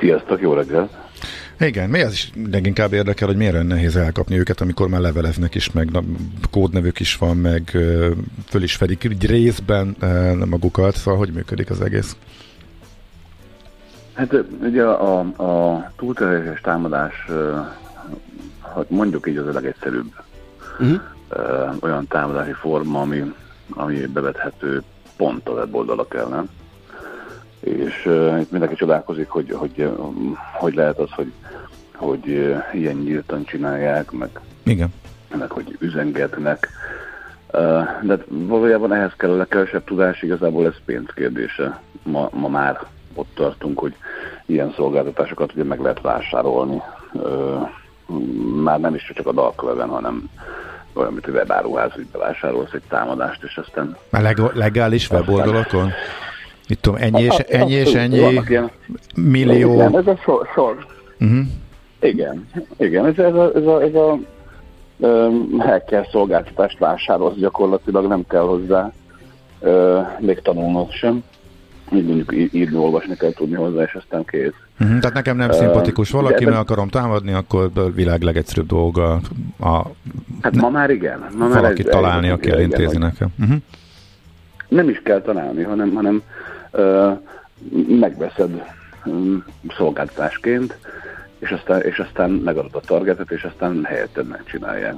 Sziasztok, jó reggelt! Igen, mi az is leginkább érdekel, hogy miért olyan nehéz elkapni őket, amikor már leveleznek is, meg na, kódnevük is van, meg föl is fedik így részben magukat, szóval hogy működik az egész? Hát ugye a, a túlterheléses támadás, mondjuk így az a legegyszerűbb Uh-huh. ö, olyan támadási forma, ami, ami bevethető pont a weboldalak ellen. És uh, itt mindenki csodálkozik, hogy, hogy, hogy lehet az, hogy, hogy ilyen nyíltan csinálják, meg, Igen. meg hogy üzengetnek. De valójában ehhez kell a legkevesebb tudás, igazából ez pénz kérdése. Ma, ma már ott tartunk, hogy ilyen szolgáltatásokat ugye meg lehet vásárolni. Már nem is csak a dark web-en, hanem olyan, mint a webáruház, hogy bevásárolsz egy támadást, és aztán... Már leg- legális weboldalakon? Itt tudom, ennyi és ennyi, és ennyi millió... Igen, ez a sor. sor. Uh-huh. Igen, igen, ez, ez a, ez a, ez a um, hacker szolgáltatást vásárolsz gyakorlatilag, nem kell hozzá uh, még tanulnod sem. Így mondjuk írni, olvasni kell tudni hozzá, és aztán kész. Uh-huh. Tehát nekem nem szimpatikus valaki, meg akarom támadni, akkor világ legegyszerűbb dolga a Hát ma már igen. Ma már valakit ez- találni, aki elintézi nekem. Uh-huh. Nem is kell találni, hanem, hanem uh, megveszed um, szolgáltatásként, és aztán, és aztán megadod a targetet, és aztán helyetted megcsinálják.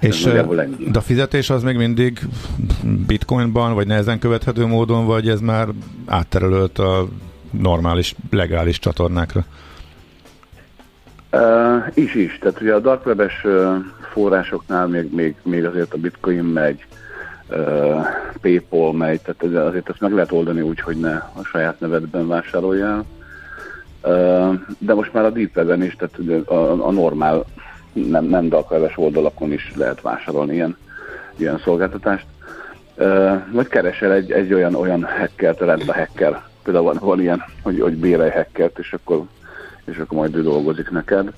És de a fizetés az még mindig bitcoinban, vagy nehezen követhető módon, vagy ez már átterelődött a normális, legális csatornákra? Uh, is is, tehát ugye a dark webes forrásoknál még, még, még azért a bitcoin megy, uh, Paypal megy, tehát azért ezt meg lehet oldani úgy, hogy ne a saját nevedben vásároljál. De most már a deep weben is, tehát ugye a, a normál, nem, nem dark webes oldalakon is lehet vásárolni ilyen, ilyen szolgáltatást. Vagy keresel egy, egy olyan, olyan hackert, rend a hacker, például van, van ilyen, hogy, hogy bérelj hackert, és akkor és akkor majd ő dolgozik neked.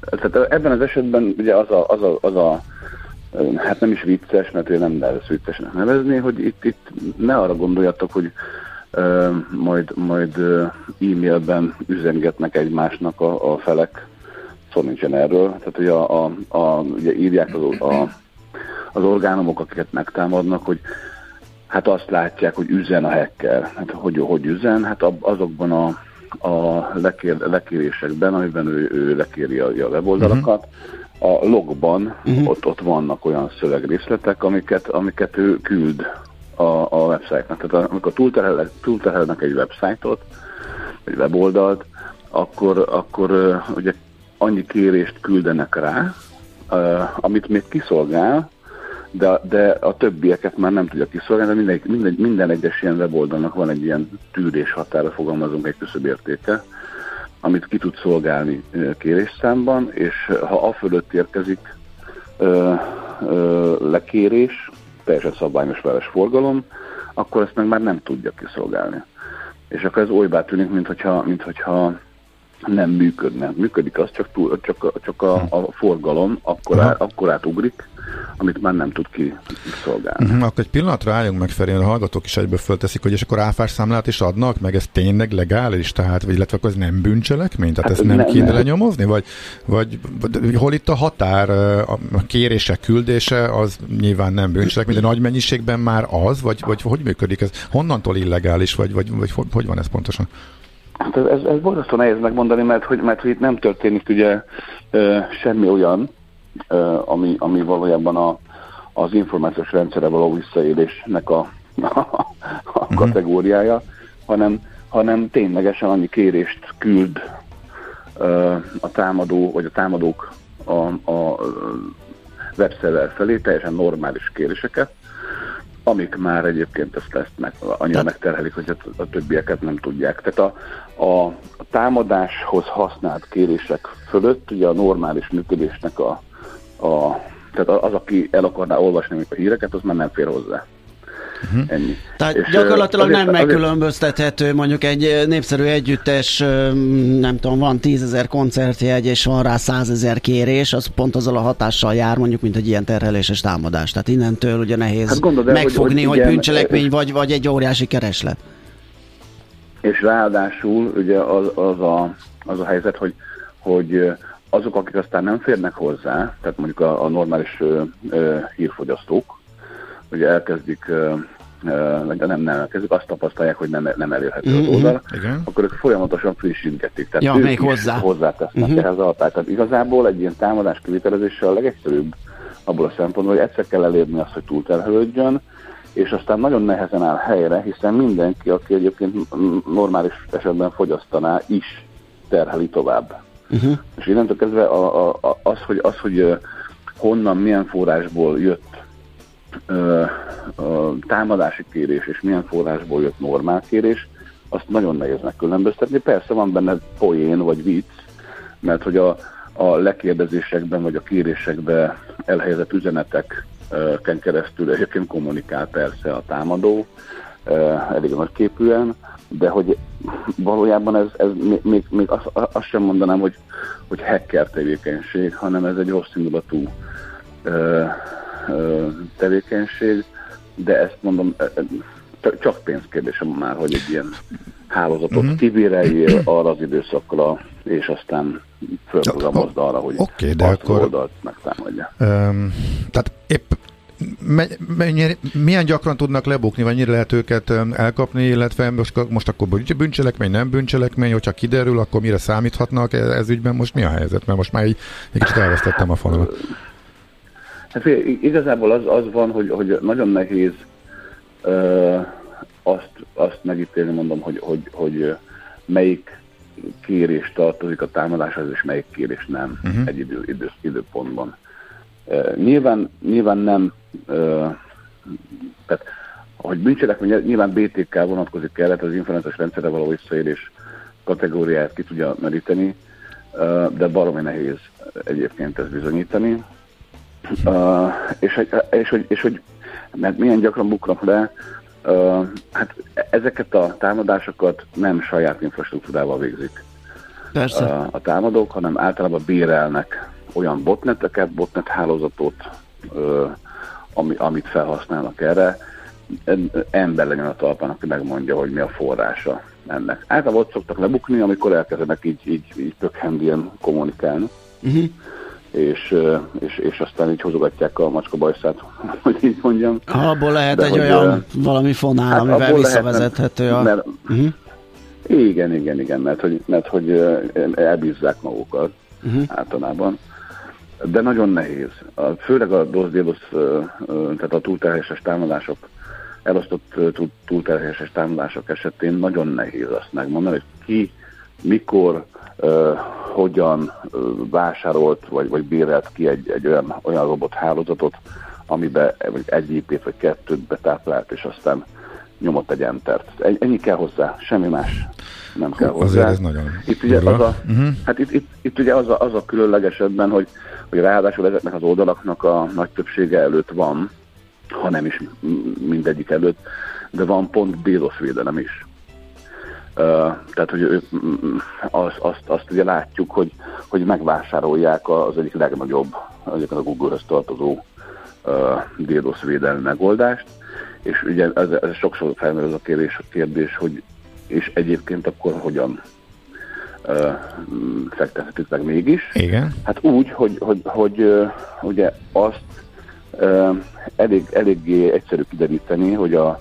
Tehát ebben az esetben ugye az a, az a, az a hát nem is vicces, mert én nem lehet ezt viccesnek nevezni, hogy itt, itt ne arra gondoljatok, hogy majd, majd e-mailben üzengetnek egymásnak a, a felek, szó nincsen erről. Tehát ugye, a, a, a, ugye írják az, a, az orgánumok, akiket megtámadnak, hogy Hát azt látják, hogy üzen a hacker. Hát hogy, hogy üzen? Hát azokban a, a lekér, lekérésekben, amiben ő, ő lekéri a, a weboldalakat, a logban uh-huh. ott, ott vannak olyan szövegrészletek, amiket, amiket ő küld a, a website-nak. Tehát amikor túlterhelnek, túlterhelnek egy website-ot, egy weboldalt, akkor, akkor ugye annyi kérést küldenek rá, amit még kiszolgál, de, de a többieket már nem tudja kiszolgálni, de minden, minden, minden egyes ilyen weboldalnak van egy ilyen tűrés határa, fogalmazunk egy küszöbértéke, amit ki tud szolgálni kérésszámban, és ha a fölött érkezik ö, ö, lekérés, teljesen szabványos veles forgalom, akkor ezt meg már nem tudja kiszolgálni. És akkor ez olybá tűnik, hogyha, mint hogyha nem működne. Működik az, csak, túl, csak, csak a, a forgalom akkor, át, akkor átugrik, amit már nem tud ki szolgálni. Uh-huh, akkor egy pillanatra álljunk meg felé, a hallgatók is egyből fölteszik, hogy és akkor áfás számlát is adnak, meg ez tényleg legális, tehát, vagy illetve akkor ez nem bűncselekmény, tehát hát ezt nem ne, kéne ne. lenyomozni, vagy, vagy, vagy hol itt a határ, a kérése, küldése, az nyilván nem bűncselekmény, de nagy mennyiségben már az, vagy, vagy hogy működik ez? Honnantól illegális, vagy, vagy, vagy hogy van ez pontosan? Hát ez, ez, ez borzasztó nehéz megmondani, mert hogy, mert hogy itt nem történik ugye semmi olyan, ami, ami valójában a, az információs rendszere való visszaélésnek a, a, a mhm. kategóriája, hanem, hanem ténylegesen annyi kérést küld a támadó, vagy a támadók a, a webszerver felé, teljesen normális kéréseket, amik már egyébként ezt, ezt meg, annyira Tehát... megterhelik, hogy a, a többieket nem tudják. Tehát a, a, a támadáshoz használt kérések fölött ugye a normális működésnek a, a tehát az, aki el akarná olvasni a híreket, az már nem fér hozzá. Uh-huh. Ennyi. Tehát és gyakorlatilag azért, nem megkülönböztethető mondjuk egy népszerű együttes, nem tudom, van tízezer koncertjegy, és van rá százezer kérés, az pont azzal a hatással jár, mondjuk, mint egy ilyen terheléses támadás. Tehát innentől ugye nehéz hát gondolod, megfogni, hogy, hogy, hogy bűncselekmény vagy, vagy egy óriási kereslet. És ráadásul ugye az, az, a, az a helyzet, hogy, hogy azok, akik aztán nem férnek hozzá, tehát mondjuk a, a normális ö, ö, hírfogyasztók, ugye elkezdik, ö, nem, nem elkezdik, azt tapasztalják, hogy nem, nem elérhető mm-hmm. az mhm, oldal, Igen. akkor ők folyamatosan frissítgetik. Tehát ja, ők még hozzá. hozzátesznek mm-hmm. ehhez a Tehát igazából egy ilyen támadás kivitelezéssel a legegyszerűbb abból a szempontból, hogy egyszer kell elérni azt, hogy túlterhelődjön, és aztán nagyon nehezen áll helyre, hiszen mindenki, aki egyébként normális esetben fogyasztaná, is terheli tovább. Uh-huh. És innentől kezdve a, a, az, hogy, az, hogy honnan, milyen forrásból jött ö, támadási kérés, és milyen forrásból jött normál kérés, azt nagyon nehéz megkülönböztetni. Persze van benne poén vagy vicc, mert hogy a, a lekérdezésekben vagy a kérésekben elhelyezett üzeneteken keresztül egyébként kommunikál persze a támadó, elég nagyképűen, de hogy valójában ez, ez még, még azt, azt sem mondanám, hogy, hogy hacker tevékenység, hanem ez egy rossz indulatú tevékenység, de ezt mondom, csak pénzkérdésem már, hogy egy ilyen hálózatot uh-huh. kibíreljél arra az időszakra, és aztán fölprogramozd arra, hogy okay, de akkor, oldalt megtámadja. Um, tehát épp mennyire, milyen gyakran tudnak lebukni, vagy mennyire lehet őket elkapni, illetve most, most akkor bűncselekmény, nem bűncselekmény, hogyha kiderül, akkor mire számíthatnak ez, ez ügyben, most mi a helyzet? Mert most már egy, egy kicsit elvesztettem a fonalat. Hát igazából az, az van, hogy, hogy nagyon nehéz ö, azt, azt megítélni, mondom, hogy, hogy, hogy melyik kérés tartozik a támadáshoz, és melyik kérés nem uh-huh. egy idő, idő, időpontban. Nyilván, nyilván nem, tehát ahogy bűncselekmény nyilván BTK vonatkozik kellett, az információs rendszerre való visszaérés kategóriáját ki tudja meríteni, de baromi nehéz egyébként ezt bizonyítani. És, és, hogy, és hogy mert milyen gyakran buknak le, hát ezeket a támadásokat nem saját infrastruktúrával végzik Persze. a támadók, hanem általában bérelnek olyan botneteket, botnet hálózatot, ö, ami, amit felhasználnak erre, ember legyen a talpán, aki megmondja, hogy mi a forrása ennek. Általában ott szoktak lebukni, amikor elkezdenek így, így, így pökhendien kommunikálni. Uh-huh. És, és, és aztán így hozogatják a macska bajszát, hogy így mondjam. Abból lehet De egy hogy, olyan valami fonál, hát amivel visszavezethető a... Mert, uh-huh. Igen, igen, igen, mert hogy, mert hogy elbízzák magukat uh-huh. általában de nagyon nehéz. Főleg a DOS tehát a túlterhéses támadások, elosztott túlterhéses támadások esetén nagyon nehéz azt megmondani, hogy ki, mikor, hogyan vásárolt vagy, vagy bérelt ki egy, egy olyan, olyan robot hálózatot, amiben egy IP-t vagy kettőt betáplált, és aztán nyomott egy entert. Ennyi kell hozzá, semmi más nem kell hozzá. Azért ez nagyon itt ugye, az a, uh-huh. hát itt, itt, itt ugye az a, az a különlegesebben, hogy hogy ráadásul ezeknek az oldalaknak a nagy többsége előtt van, ha nem is mindegyik előtt, de van pont DDoS védelem is. Tehát, hogy ő, az, azt, azt ugye látjuk, hogy, hogy megvásárolják az egyik legnagyobb, egyébként a Google-höz tartozó DDoS védelmi megoldást, és ugye ez, ez sokszor felmerül az a kérdés, a kérdés, hogy és egyébként akkor hogyan uh, fektethetük meg mégis. Igen. Hát úgy, hogy, hogy, hogy uh, ugye azt uh, elég, eléggé egyszerű kideríteni, hogy a,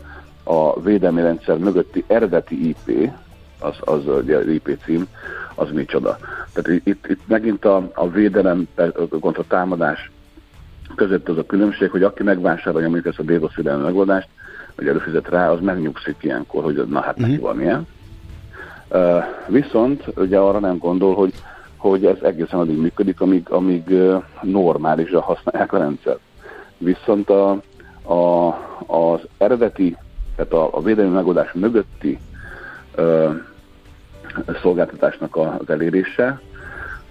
a védelmi rendszer mögötti eredeti IP, az, az ugye IP cím, az micsoda. Tehát itt, itt megint a, a védelem kontra támadás között az a különbség, hogy aki megvásárolja mondjuk ezt a DDoS védelmi megoldást, vagy előfizet rá, az megnyugszik ilyenkor, hogy na hát neki van ilyen. Uh, viszont ugye arra nem gondol, hogy, hogy ez egészen addig működik, amíg, amíg uh, normálisan használják a rendszert. Viszont a, a, az eredeti, tehát a, a védelmi megoldás mögötti uh, szolgáltatásnak az elérése,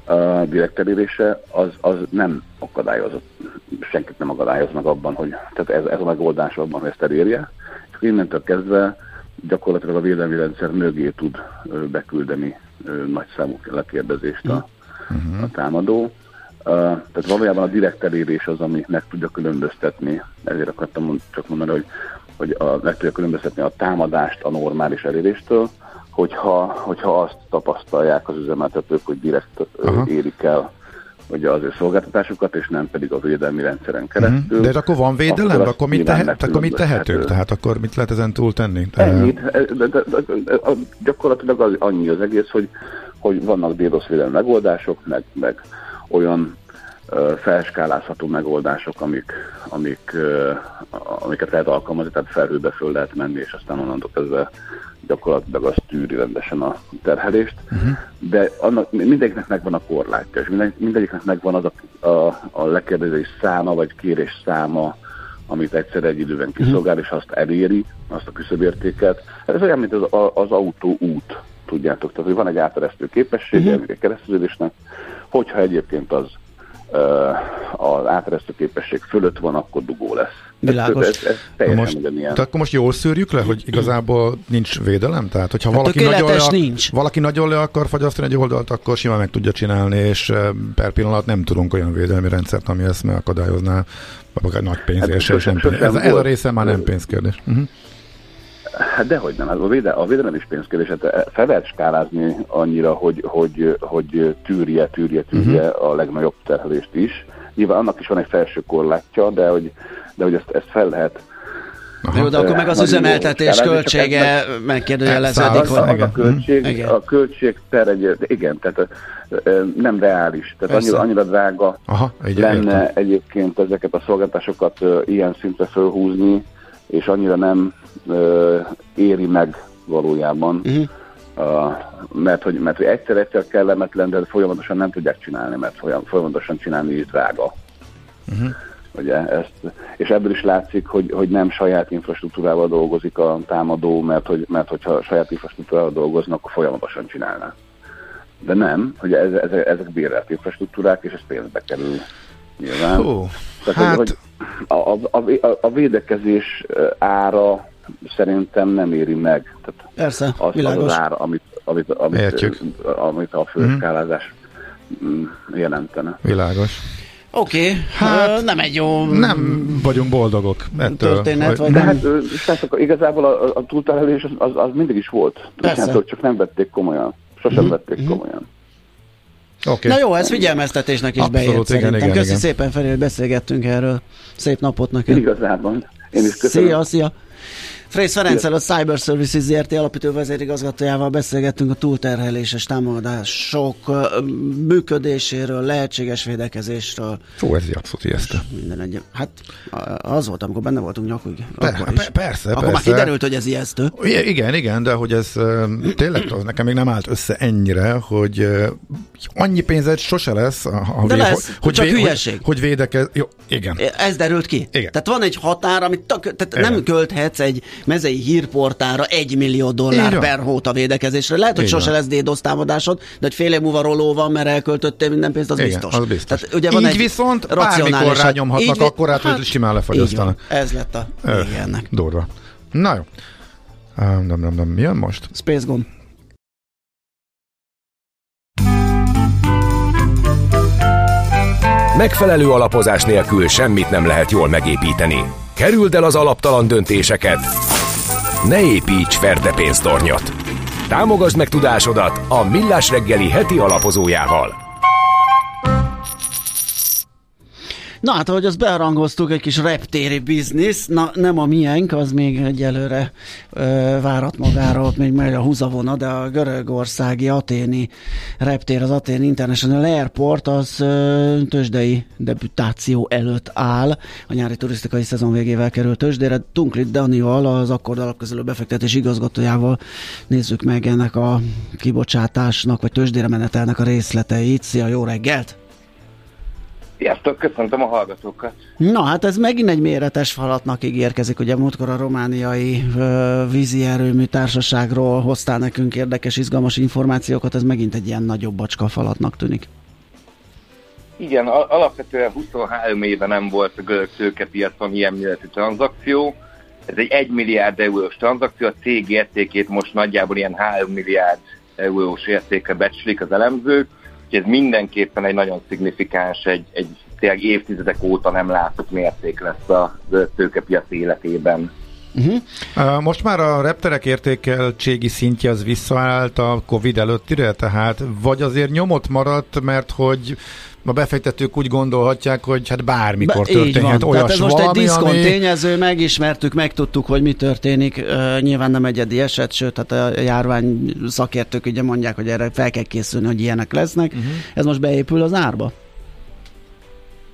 a direkt elérése, az, az nem akadályozott, senkit nem akadályoz meg abban, hogy tehát ez, ez a megoldás abban, hogy ezt elérje, és innentől kezdve gyakorlatilag a védelmi rendszer mögé tud beküldeni nagy számú lekérdezést a, uh-huh. a támadó. Tehát valójában a direkt elérés az, ami meg tudja különböztetni, ezért akartam csak mondani, hogy, hogy a, meg tudja különböztetni a támadást a normális eléréstől, hogyha, hogyha azt tapasztalják az üzemeltetők, hogy direkt Aha. érik el ugye az ő szolgáltatásokat, és nem pedig a védelmi rendszeren mhm. keresztül. De akkor van védelem? Akkor, akkor, mit, tehet, akkor mit tehetünk? Tehát akkor mit lehet ezen túl tenni? Ennyit. De, de, de, gyakorlatilag az, annyi az egész, hogy, hogy vannak DDoS védelmi megoldások, meg, meg olyan felskálázható megoldások, amik, amik, amiket lehet alkalmazni, tehát felhőbe föl lehet menni, és aztán onnantól kezdve gyakorlatilag az tűri rendesen a terhelést, uh-huh. de annak, mindegyiknek megvan a korlátja, és minden, mindegyiknek megvan az a, a, a lekérdezés száma, vagy kérés száma, amit egyszer egy időben mhm. kiszolgál, uh-huh. és azt eléri, azt a küszöbértéket. Ez olyan, mint az, az autó út, tudjátok, tehát hogy van egy áteresztő képessége uh-huh. a keresztülésnek, hogyha egyébként az az áteresztő képesség fölött van, akkor dugó lesz. Világos. Ez, ez, ez most, tehát akkor most jól szűrjük le, hogy igazából nincs védelem? Tehát, hogyha hát valaki, nagyon le, nincs. valaki nagyon le akar fagyasztani egy oldalt, akkor simán meg tudja csinálni, és per pillanat nem tudunk olyan védelmi rendszert, ami ezt megakadályozná, akár nagy pénzért. Hát, pénz. Ez, ez a része már nem pénzkérdés. Uh-huh. Hát dehogy nem, hát a, véde, a védelem is pénzkérdés, hát fel lehet skálázni annyira, hogy, hogy, hogy tűrje, tűrje, tűrje uh-huh. a legnagyobb terhelést is. Nyilván annak is van egy felső korlátja, de hogy, de hogy ezt, ezt fel lehet Aha. Jó, de akkor meg az üzemeltetés költsége megkérdőjeleződik. Hogy... A, a, költség, igen. a költség per egy, igen, tehát nem reális. Tehát annyira, annyira drága Aha, lenne értem. egyébként ezeket a szolgáltatásokat ilyen szintre fölhúzni, és annyira nem uh, éri meg valójában, uh-huh. uh, mert, hogy, mert hogy egyszer-egyszer kellemetlen, de folyamatosan nem tudják csinálni, mert folyam, folyamatosan csinálni is drága. Uh-huh. Ugye, ezt, és ebből is látszik, hogy, hogy nem saját infrastruktúrával dolgozik a támadó, mert, hogy, mert hogyha saját infrastruktúrával dolgoznak, akkor folyamatosan csinálná. De nem, hogy ez, ez, ezek bérelt infrastruktúrák, és ez pénzbe kerül nyilván. Oh, Tehát, hát... hogy, a, a, a, a védekezés ára szerintem nem éri meg. Tehát Persze, az, világos. az, az ára, amit, amit, amit, amit a főskálázás mm. jelentene. Világos. Oké, okay. hát nem egy jó... Nem vagyunk boldogok ettől. Történet, vagy, de hát srácok, igazából a, a túlterhelés az, az, az mindig is volt. Persze. csak nem vették komolyan. Sosem uh-huh. vették uh-huh. komolyan. Okay. Na jó, ez figyelmeztetésnek is Abszolút, bejött igen, szerintem. Igen, Köszi igen. szépen, Feri, hogy beszélgettünk erről. Szép napot neked. Igazában. Én is köszönöm. Szia, szia. Frész Ferenccel, a Cyber Services ZRT alapító vezérigazgatójával beszélgettünk a túlterheléses támogatások működéséről, lehetséges védekezésről. Fú, ez abszolút ijesztő. Minden egy. Hát az volt, amikor benne voltunk nyakig. Per, akkor. Persze, Akkor persze. már kiderült, hogy ez ijesztő. Igen, igen, de hogy ez tényleg nekem még nem állt össze ennyire, hogy annyi pénzed sose lesz, a, de lesz, hogy, csak vé, hülyeség. Hogy, hogy védekez. Jó, igen. Ez derült ki. Igen. Tehát van egy határ, amit tak, tehát nem költhetsz egy mezei hírportára egy millió dollár Igen. per hót a védekezésre. Lehet, hogy Igen. sose lesz DDoS támadásod, de hogy fél év múlva rolóval, mert elköltöttél minden pénzt, az Igen, biztos. Az biztos. Tehát, ugye van így egy viszont bármikor rányomhatnak így, akkor át, hát, hogy simán lefagyasztanak. Ez lett a vége ennek. Durva. Na jó. Um, nem, nem, nem. Mi jön most? Space Gun. Megfelelő alapozás nélkül semmit nem lehet jól megépíteni. Kerüld el az alaptalan döntéseket. Ne építs ferde pénztornyot. Támogasd meg tudásodat a Millás reggeli heti alapozójával. Na hát, ahogy azt bearangoztuk, egy kis reptéri biznisz, na nem a miénk, az még egyelőre ö, várat magára, ott még megy a húzavona, de a görögországi aténi reptér, az Atén International Airport, az ö, tőzsdei debütáció előtt áll. A nyári turisztikai szezon végével kerül tőzsdére. Tunklit Danival, az Akkord alapkezelő befektetés igazgatójával nézzük meg ennek a kibocsátásnak, vagy tőzsdére menetelnek a részleteit. Szia, jó reggelt! Sziasztok, köszöntöm a hallgatókat. Na hát ez megint egy méretes falatnak ígérkezik, ugye múltkor a romániai ö, vízi erőmű társaságról hoztál nekünk érdekes, izgalmas információkat, ez megint egy ilyen nagyobb bacska falatnak tűnik. Igen, alapvetően 23 éve nem volt a görög tőkepiacon ilyen méretű tranzakció. Ez egy 1 milliárd eurós tranzakció, a cég értékét most nagyjából ilyen 3 milliárd eurós értékre becslik az elemzők Ez mindenképpen egy nagyon szignifikáns, egy, egy tényleg évtizedek óta nem látott mérték lesz a tőkepiac életében. Uh-huh. Most már a repterek értékeltségi szintje az visszaállt a Covid előttire, tehát vagy azért nyomot maradt, mert hogy a befektetők úgy gondolhatják, hogy hát bármikor Be, történhet olyas Tehát ez most valami, egy diszkont ami... tényező, megismertük, megtudtuk, hogy mi történik. Uh, nyilván nem egyedi eset, sőt, hát a járvány szakértők ugye mondják, hogy erre fel kell készülni, hogy ilyenek lesznek. Uh-huh. Ez most beépül az árba?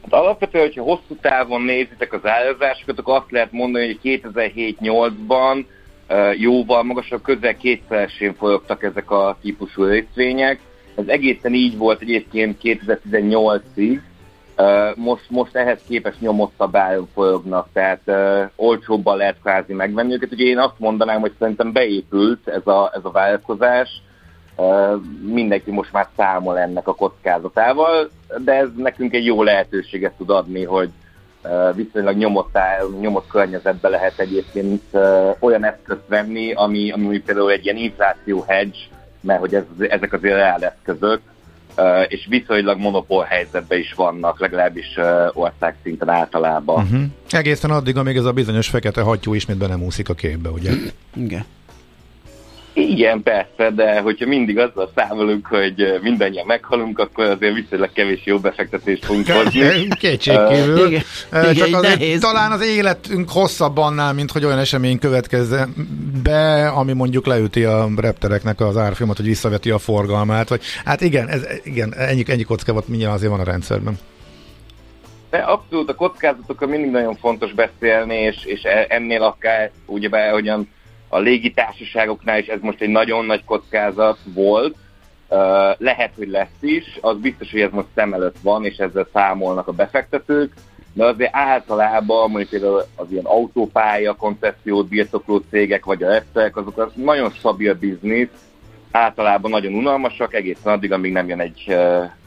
Hát alapvetően, hogyha hosszú távon nézitek az árazásokat, akkor azt lehet mondani, hogy 2007-8-ban uh, jóval magasabb, közel kétszeresén folyogtak ezek a típusú részvények ez egészen így volt egyébként 2018-ig, most, most ehhez képest nyomottabb áron folyognak, tehát uh, olcsóbban lehet kvázi megvenni őket. Ugye én azt mondanám, hogy szerintem beépült ez a, ez a vállalkozás, uh, mindenki most már számol ennek a kockázatával, de ez nekünk egy jó lehetőséget tud adni, hogy uh, viszonylag nyomott, nyomott környezetbe lehet egyébként uh, olyan eszközt venni, ami, ami például egy ilyen infláció hedge, mert hogy ez, ezek azért reáleszközök, és viszonylag monopól helyzetben is vannak, legalábbis országszinten általában. Uh-huh. Egészen addig, amíg ez a bizonyos fekete hattyú ismét be nem úszik a képbe, ugye? Igen. Igen, persze, de hogyha mindig azzal számolunk, hogy mindannyian meghalunk, akkor azért viszonylag kevés jó befektetést fogunk hozni. Kétségkívül. Uh, igen, Csak igen, azért nehéz. talán az életünk hosszabb annál, mint hogy olyan esemény következze be, ami mondjuk leüti a reptereknek az árfilmat, hogy visszaveti a forgalmát. Vagy, hát igen, ez, igen ennyi, ennyi kocka volt, mindjárt azért van a rendszerben. De abszolút a kockázatokról mindig nagyon fontos beszélni, és, és e- ennél akár be, hogyan a légitársaságoknál is ez most egy nagyon nagy kockázat volt, lehet, hogy lesz is, az biztos, hogy ez most szem előtt van, és ezzel számolnak a befektetők, de azért általában mondjuk például az ilyen autópálya, koncepciót birtokló cégek, vagy a reptek, azok az nagyon stabil biznisz, általában nagyon unalmasak, egészen addig, amíg nem jön egy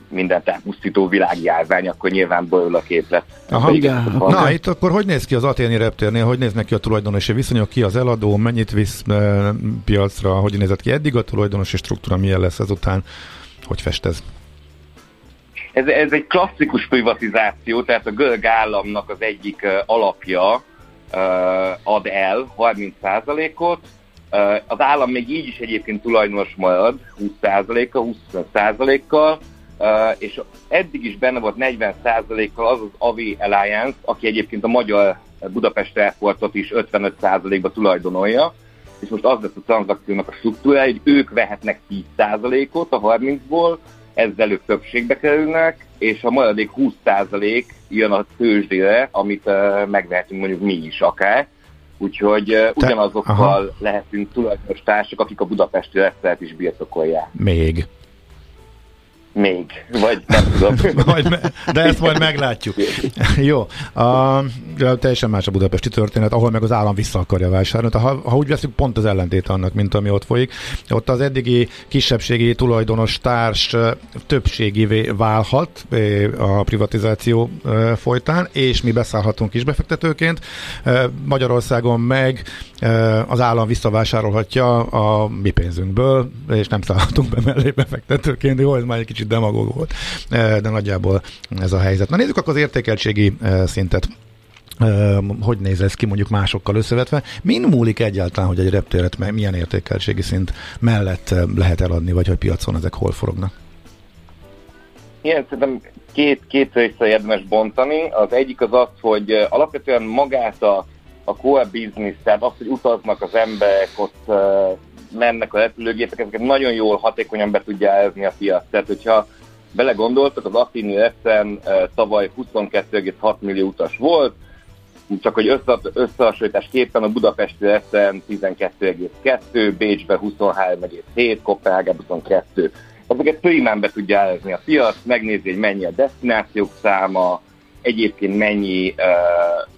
mindent elpusztító világjárvány, akkor nyilván bőül a képlet. Aha, igen. Na, itt akkor hogy néz ki az aténi reptérnél, hogy néznek ki a tulajdonosi viszonyok, ki az eladó, mennyit visz e, piacra, hogy nézett ki eddig a tulajdonosi struktúra, milyen lesz ezután, hogy fest ez? Ez, egy klasszikus privatizáció, tehát a görög államnak az egyik uh, alapja uh, ad el 30%-ot, uh, az állam még így is egyébként tulajdonos marad 20%-kal, 25%-kal, Uh, és eddig is benne volt 40%-kal az az AV Alliance, aki egyébként a magyar Budapest Airportot is 55%-ba tulajdonolja, és most az lesz a tranzakciónak a struktúra, hogy ők vehetnek 10%-ot a 30-ból, ezzel ők többségbe kerülnek, és a maradék 20% jön a tőzsdére, amit uh, megvehetünk mondjuk mi is akár. Úgyhogy uh, ugyanazokkal Te, lehetünk tulajdonos társak, akik a budapesti rendszert is birtokolják. Még. Még, vagy nem tudom. majd de ezt majd meglátjuk. Jó, a, teljesen más a budapesti történet, ahol meg az állam vissza akarja vásárolni. Ha, ha úgy veszünk, pont az ellentét annak, mint ami ott folyik. Ott az eddigi kisebbségi tulajdonos társ többségivé válhat a privatizáció folytán, és mi beszállhatunk is befektetőként. Magyarországon meg az állam visszavásárolhatja a mi pénzünkből, és nem szállhatunk be mellé befektetőként. Jó, ez már egy kicsit kicsit demagóg volt, de nagyjából ez a helyzet. Na nézzük akkor az értékeltségi szintet. Hogy néz ez ki mondjuk másokkal összevetve? Min múlik egyáltalán, hogy egy reptéret milyen értékeltségi szint mellett lehet eladni, vagy hogy piacon ezek hol forognak? Igen, szerintem két, két részre érdemes bontani. Az egyik az az, hogy alapvetően magát a, a core business, tehát az, hogy utaznak az emberek, ott mennek a repülőgépek, ezeket nagyon jól, hatékonyan be tudja elzni a piac. Tehát, hogyha belegondoltak, az Affini Essen uh, tavaly 22,6 millió utas volt, csak hogy össze, összehasonlításképpen a Budapesti Essen 12,2, Bécsbe 23,7, Kopenhágában 22 ezeket könnyen be tudja elezni a piac, megnézi, hogy mennyi a destinációk száma, egyébként mennyi, uh,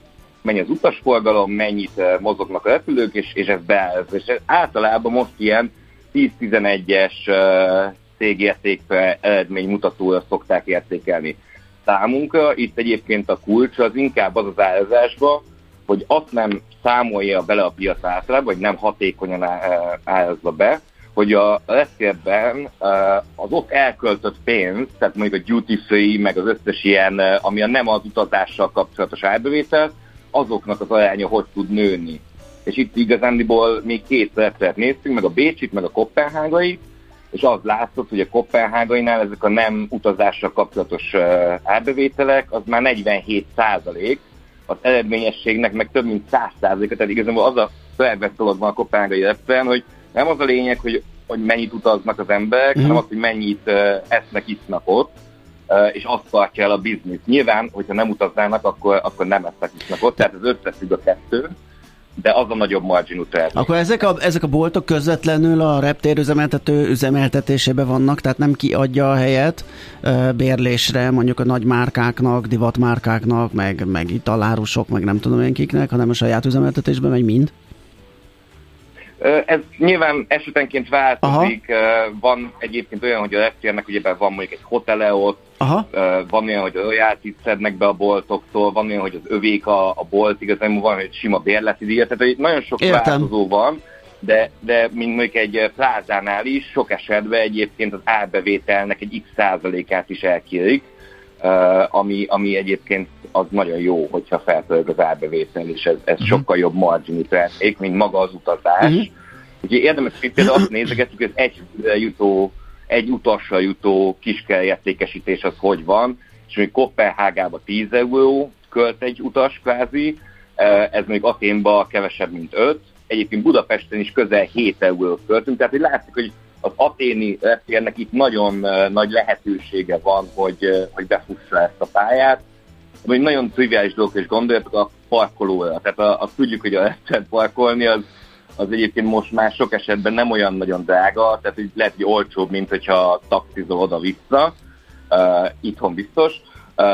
mennyi az utasforgalom, mennyit uh, mozognak a repülők, és, és ez beállaz. És ez általában most ilyen 10-11-es uh, cégértékre eredménymutatóra szokták értékelni. Számunkra itt egyébként a kulcs az inkább az az árazásba, hogy azt nem számolja bele a piac általában, vagy nem hatékonyan árazza be, hogy a leszkérben az ott elköltött pénz, tehát mondjuk a duty free, meg az összes ilyen, ami a nem az utazással kapcsolatos árbevétel, azoknak az aránya hogy tud nőni. És itt igazándiból még két repteret néztünk, meg a Bécsit, meg a Kopenhágai, és az látszott, hogy a Kopenhágainál ezek a nem utazással kapcsolatos árbevételek, az már 47 százalék, az eredményességnek meg több mint 100 százaléka, tehát igazából az a felvett dolog van a Kopenhágai repteren, hogy nem az a lényeg, hogy, hogy mennyit utaznak az emberek, mm. hanem az, hogy mennyit uh, esznek, isznak ott, és azt tartja el a biznisz. Nyilván, hogyha nem utaznának, akkor, akkor nem esznek, isznak ott, tehát ez összefügg a kettő de az a nagyobb marginú termék. Akkor ezek a, ezek a boltok közvetlenül a reptér üzemeltető üzemeltetésében vannak, tehát nem kiadja a helyet uh, bérlésre mondjuk a nagy márkáknak, divatmárkáknak, meg, meg italárusok, meg nem tudom én kiknek, hanem a saját üzemeltetésben megy mind? Ez nyilván esetenként változik. Aha. Van egyébként olyan, hogy a reptérnek ugye van mondjuk egy hotele ott, Aha. van olyan, hogy a royalty szednek be a boltoktól, van olyan, hogy az övék a, a bolt, igazából van, hogy sima bérleti díja, tehát nagyon sok Értem. változó van, de, de mint mondjuk egy plázánál is, sok esetben egyébként az árbevételnek egy x százalékát is elkérik, ami, ami egyébként az nagyon jó, hogyha felpörög az árbevétel, és ez, ez uh-huh. sokkal jobb margini termék, mint maga az utazás. Uh-huh. Úgyhogy érdemes, hogy például azt nézegetjük, hogy egy jutó, egy utasra jutó kiskerértékesítés az hogy van, és még Kopenhágába 10 euró költ egy utas kvázi, ez még Aténba kevesebb, mint 5, egyébként Budapesten is közel 7 euró költünk, tehát hogy látszik, hogy az aténi reptérnek itt nagyon nagy lehetősége van, hogy, hogy befussa ezt a pályát, vagy nagyon triviális dolgok, és gondoljatok a parkolóra. Tehát azt tudjuk, hogy a repteret parkolni az, az egyébként most már sok esetben nem olyan nagyon drága, tehát hogy lehet, hogy olcsóbb, mint hogyha taxizol oda-vissza, uh, itthon biztos, uh,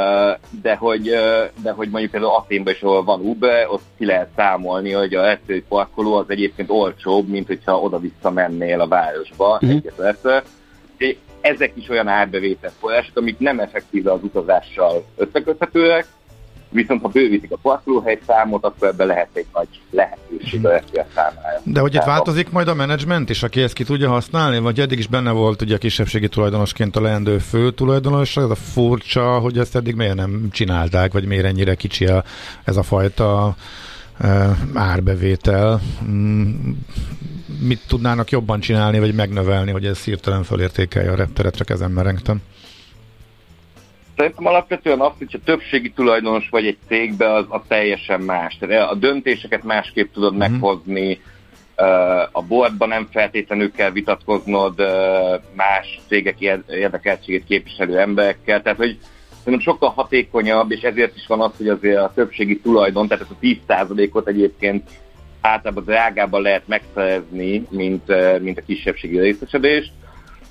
de, hogy, uh, de hogy mondjuk például Aténban is, ahol van Uber, ott ki lehet számolni, hogy a reptéri parkoló az egyébként olcsóbb, mint hogyha oda-vissza mennél a városba. Egy ezek is olyan árbevétel források, amik nem effektíve az utazással összeköthetőek, viszont ha bővítik a parkolóhely számot, akkor ebben lehet egy nagy lehetőség a reptér számára. De hogy itt változik majd a menedzsment is, aki ezt ki tudja használni, vagy eddig is benne volt ugye a kisebbségi tulajdonosként a leendő fő tulajdonos, ez a furcsa, hogy ezt eddig miért nem csinálták, vagy miért ennyire kicsi a, ez a fajta árbevétel. Mm, mit tudnának jobban csinálni, vagy megnövelni, hogy ez hirtelen fölértékelje a repteret, csak ezen merengtem? Szerintem alapvetően azt, hogyha többségi tulajdonos vagy egy cégbe, az, az teljesen más. Tehát a döntéseket másképp tudod mm-hmm. meghozni, a boardban nem feltétlenül kell vitatkoznod más cégek érdekeltségét képviselő emberekkel. Tehát, hogy szerintem sokkal hatékonyabb, és ezért is van az, hogy azért a többségi tulajdon, tehát ez a 10%-ot egyébként általában drágában lehet megszerezni, mint, mint a kisebbségi részesedést.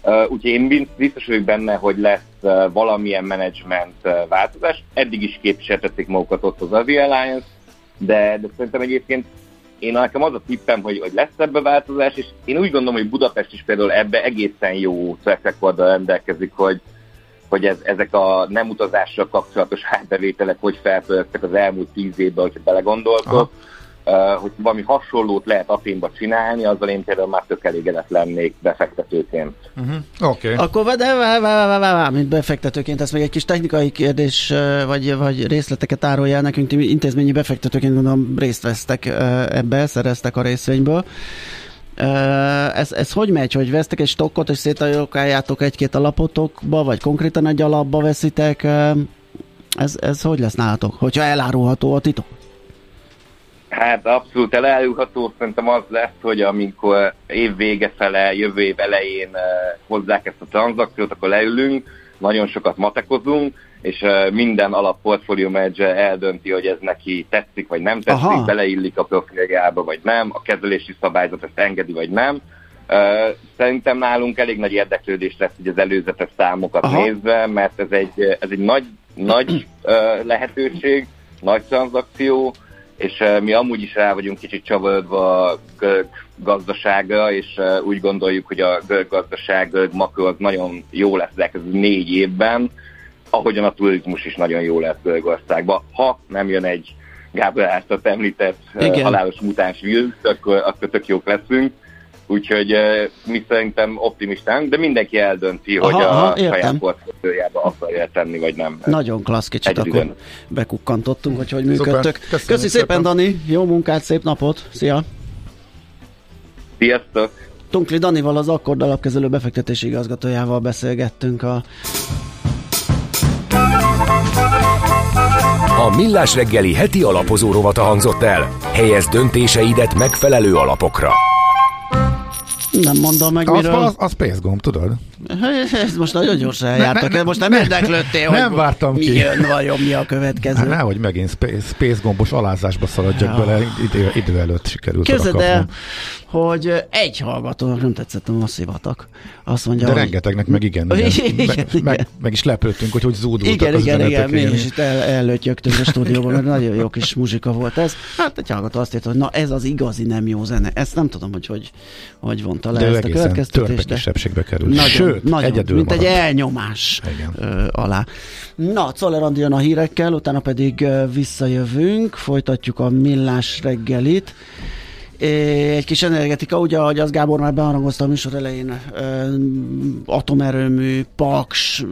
Úgyhogy én biztos vagyok benne, hogy lesz valamilyen menedzsment változás. Eddig is képviseltették magukat ott az Avi Alliance, de, de szerintem egyébként én nekem az a tippem, hogy, hogy lesz ebbe változás, és én úgy gondolom, hogy Budapest is például ebbe egészen jó track rendelkezik, hogy, hogy ez, ezek a nem utazással kapcsolatos árbevételek hogy felpörögtek az elmúlt tíz évben, hogyha belegondoltok. Uh, hogy valami hasonlót lehet Aténba csinálni, azzal én például már tök elégedett lennék befektetőként. Uh-huh. Oké. Okay. Akkor de vá, vá, vá, vá, vá, mint befektetőként, ezt még egy kis technikai kérdés, vagy, vagy részleteket árulja nekünk, ti intézményi befektetőként gondolom részt vesztek ebbe, szereztek a részvényből. Ez, ez hogy megy, hogy vesztek egy stokkot, és szétalokáljátok egy-két alapotokba, vagy konkrétan egy alapba veszitek? Ez, ez hogy lesz nálatok, hogyha elárulható a titok? Hát abszolút elárulható, szerintem az lesz, hogy amikor év vége fele, jövő év elején uh, hozzák ezt a tranzakciót, akkor leülünk, nagyon sokat matekozunk, és uh, minden alap portfolio manager eldönti, hogy ez neki tetszik, vagy nem tetszik, Aha. beleillik a profiljába, vagy nem, a kezelési szabályzat ezt engedi, vagy nem. Uh, szerintem nálunk elég nagy érdeklődés lesz hogy az előzetes számokat Aha. nézve, mert ez egy, ez egy nagy, nagy lehetőség, nagy tranzakció, és uh, mi amúgy is rá vagyunk kicsit csavarodva a görög gazdaságra, és uh, úgy gondoljuk, hogy a görög gazdaság, görög makro az nagyon jó lesz ez négy évben, ahogyan a turizmus is nagyon jó lesz Görögországban. Ha nem jön egy Gábor Ártat említett Igen. halálos mutáns vírus, akkor, akkor tök jók leszünk. Úgyhogy uh, mi szerintem optimistán, de mindenki eldönti, aha, hogy a aha, saját portfóliójába akarja tenni, vagy nem. Nagyon klassz, kicsit Egyedül. akkor bekukkantottunk, hogy hogy működtök. Köszi szépen, szépen, Dani, jó munkát, szép napot, szia! Sziasztok! Tunkli Danival, az Akkord alapkezelő befektetési igazgatójával beszélgettünk a a Millás reggeli heti alapozó rovata hangzott el. Helyez döntéseidet megfelelő alapokra. Nem mondom meg, az, miről. Az, az Space Gomb, tudod? Ez most nagyon gyorsan eljártak, ne, ne, most nem ne, érdeklődtél, nem hogy vártam mi ki. jön, vajon mi a következő. Hát nehogy megint Space, Space Gombos alázásba szaladjak ja. bele, idő, idő előtt sikerült Képzeld el, hogy egy hallgatónak nem tetszett a masszívatak. Azt mondja, De hogy... rengetegnek meg igen. igen, igen, meg, igen. Meg, meg, is lepődtünk, hogy hogy zúdultak igen, az igen, igen, mi is itt el, előttyögtünk a stúdióban, mert nagyon jó kis muzsika volt ez. Hát egy hallgató azt írta, hogy na ez az igazi nem jó zene. Ezt nem tudom, hogy hogy, hogy vonta le de ezt a következtetést. De kisebbségbe került. Nagyon, Sőt, nagyon, egyedül mint egy elnyomás ö, alá. Na, Czoller Andi jön a hírekkel, utána pedig visszajövünk, folytatjuk a millás reggelit. Egy kis energetika, ugye, ahogy az Gábor már beharangozta a műsor elején, atomerőmű, paks,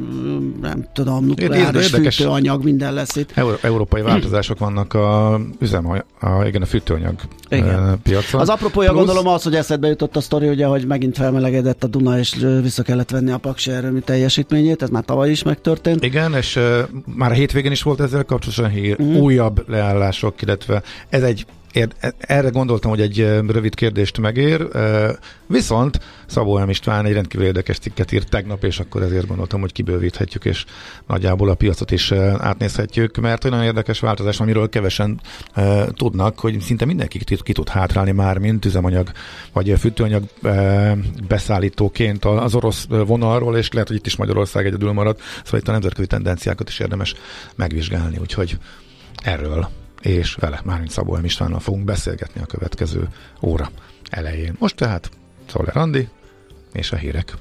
nem tudom, nukleáris fűtőanyag, minden lesz itt. Euró- európai változások vannak a üzem, a, igen, a fűtőanyag igen. piacon. Az apropója Plusz... gondolom az, hogy eszedbe jutott a sztori, ugye, hogy megint felmelegedett a Duna, és vissza kellett venni a paksi erőmű teljesítményét, ez már tavaly is megtörtént. Igen, és uh, már a hétvégén is volt ezzel kapcsolatosan hír, mm. újabb leállások, illetve ez egy erre gondoltam, hogy egy rövid kérdést megér, viszont Szabó M. István egy rendkívül érdekes cikket írt tegnap, és akkor ezért gondoltam, hogy kibővíthetjük, és nagyjából a piacot is átnézhetjük, mert olyan érdekes változás, amiről kevesen tudnak, hogy szinte mindenki ki tud hátrálni már, mint üzemanyag vagy fűtőanyag beszállítóként az orosz vonalról, és lehet, hogy itt is Magyarország egyedül marad, szóval itt a nemzetközi tendenciákat is érdemes megvizsgálni, úgyhogy erről és vele, mármint Szabó. Istvánnal fogunk beszélgetni a következő óra elején. Most tehát Szoller Andi és a hírek.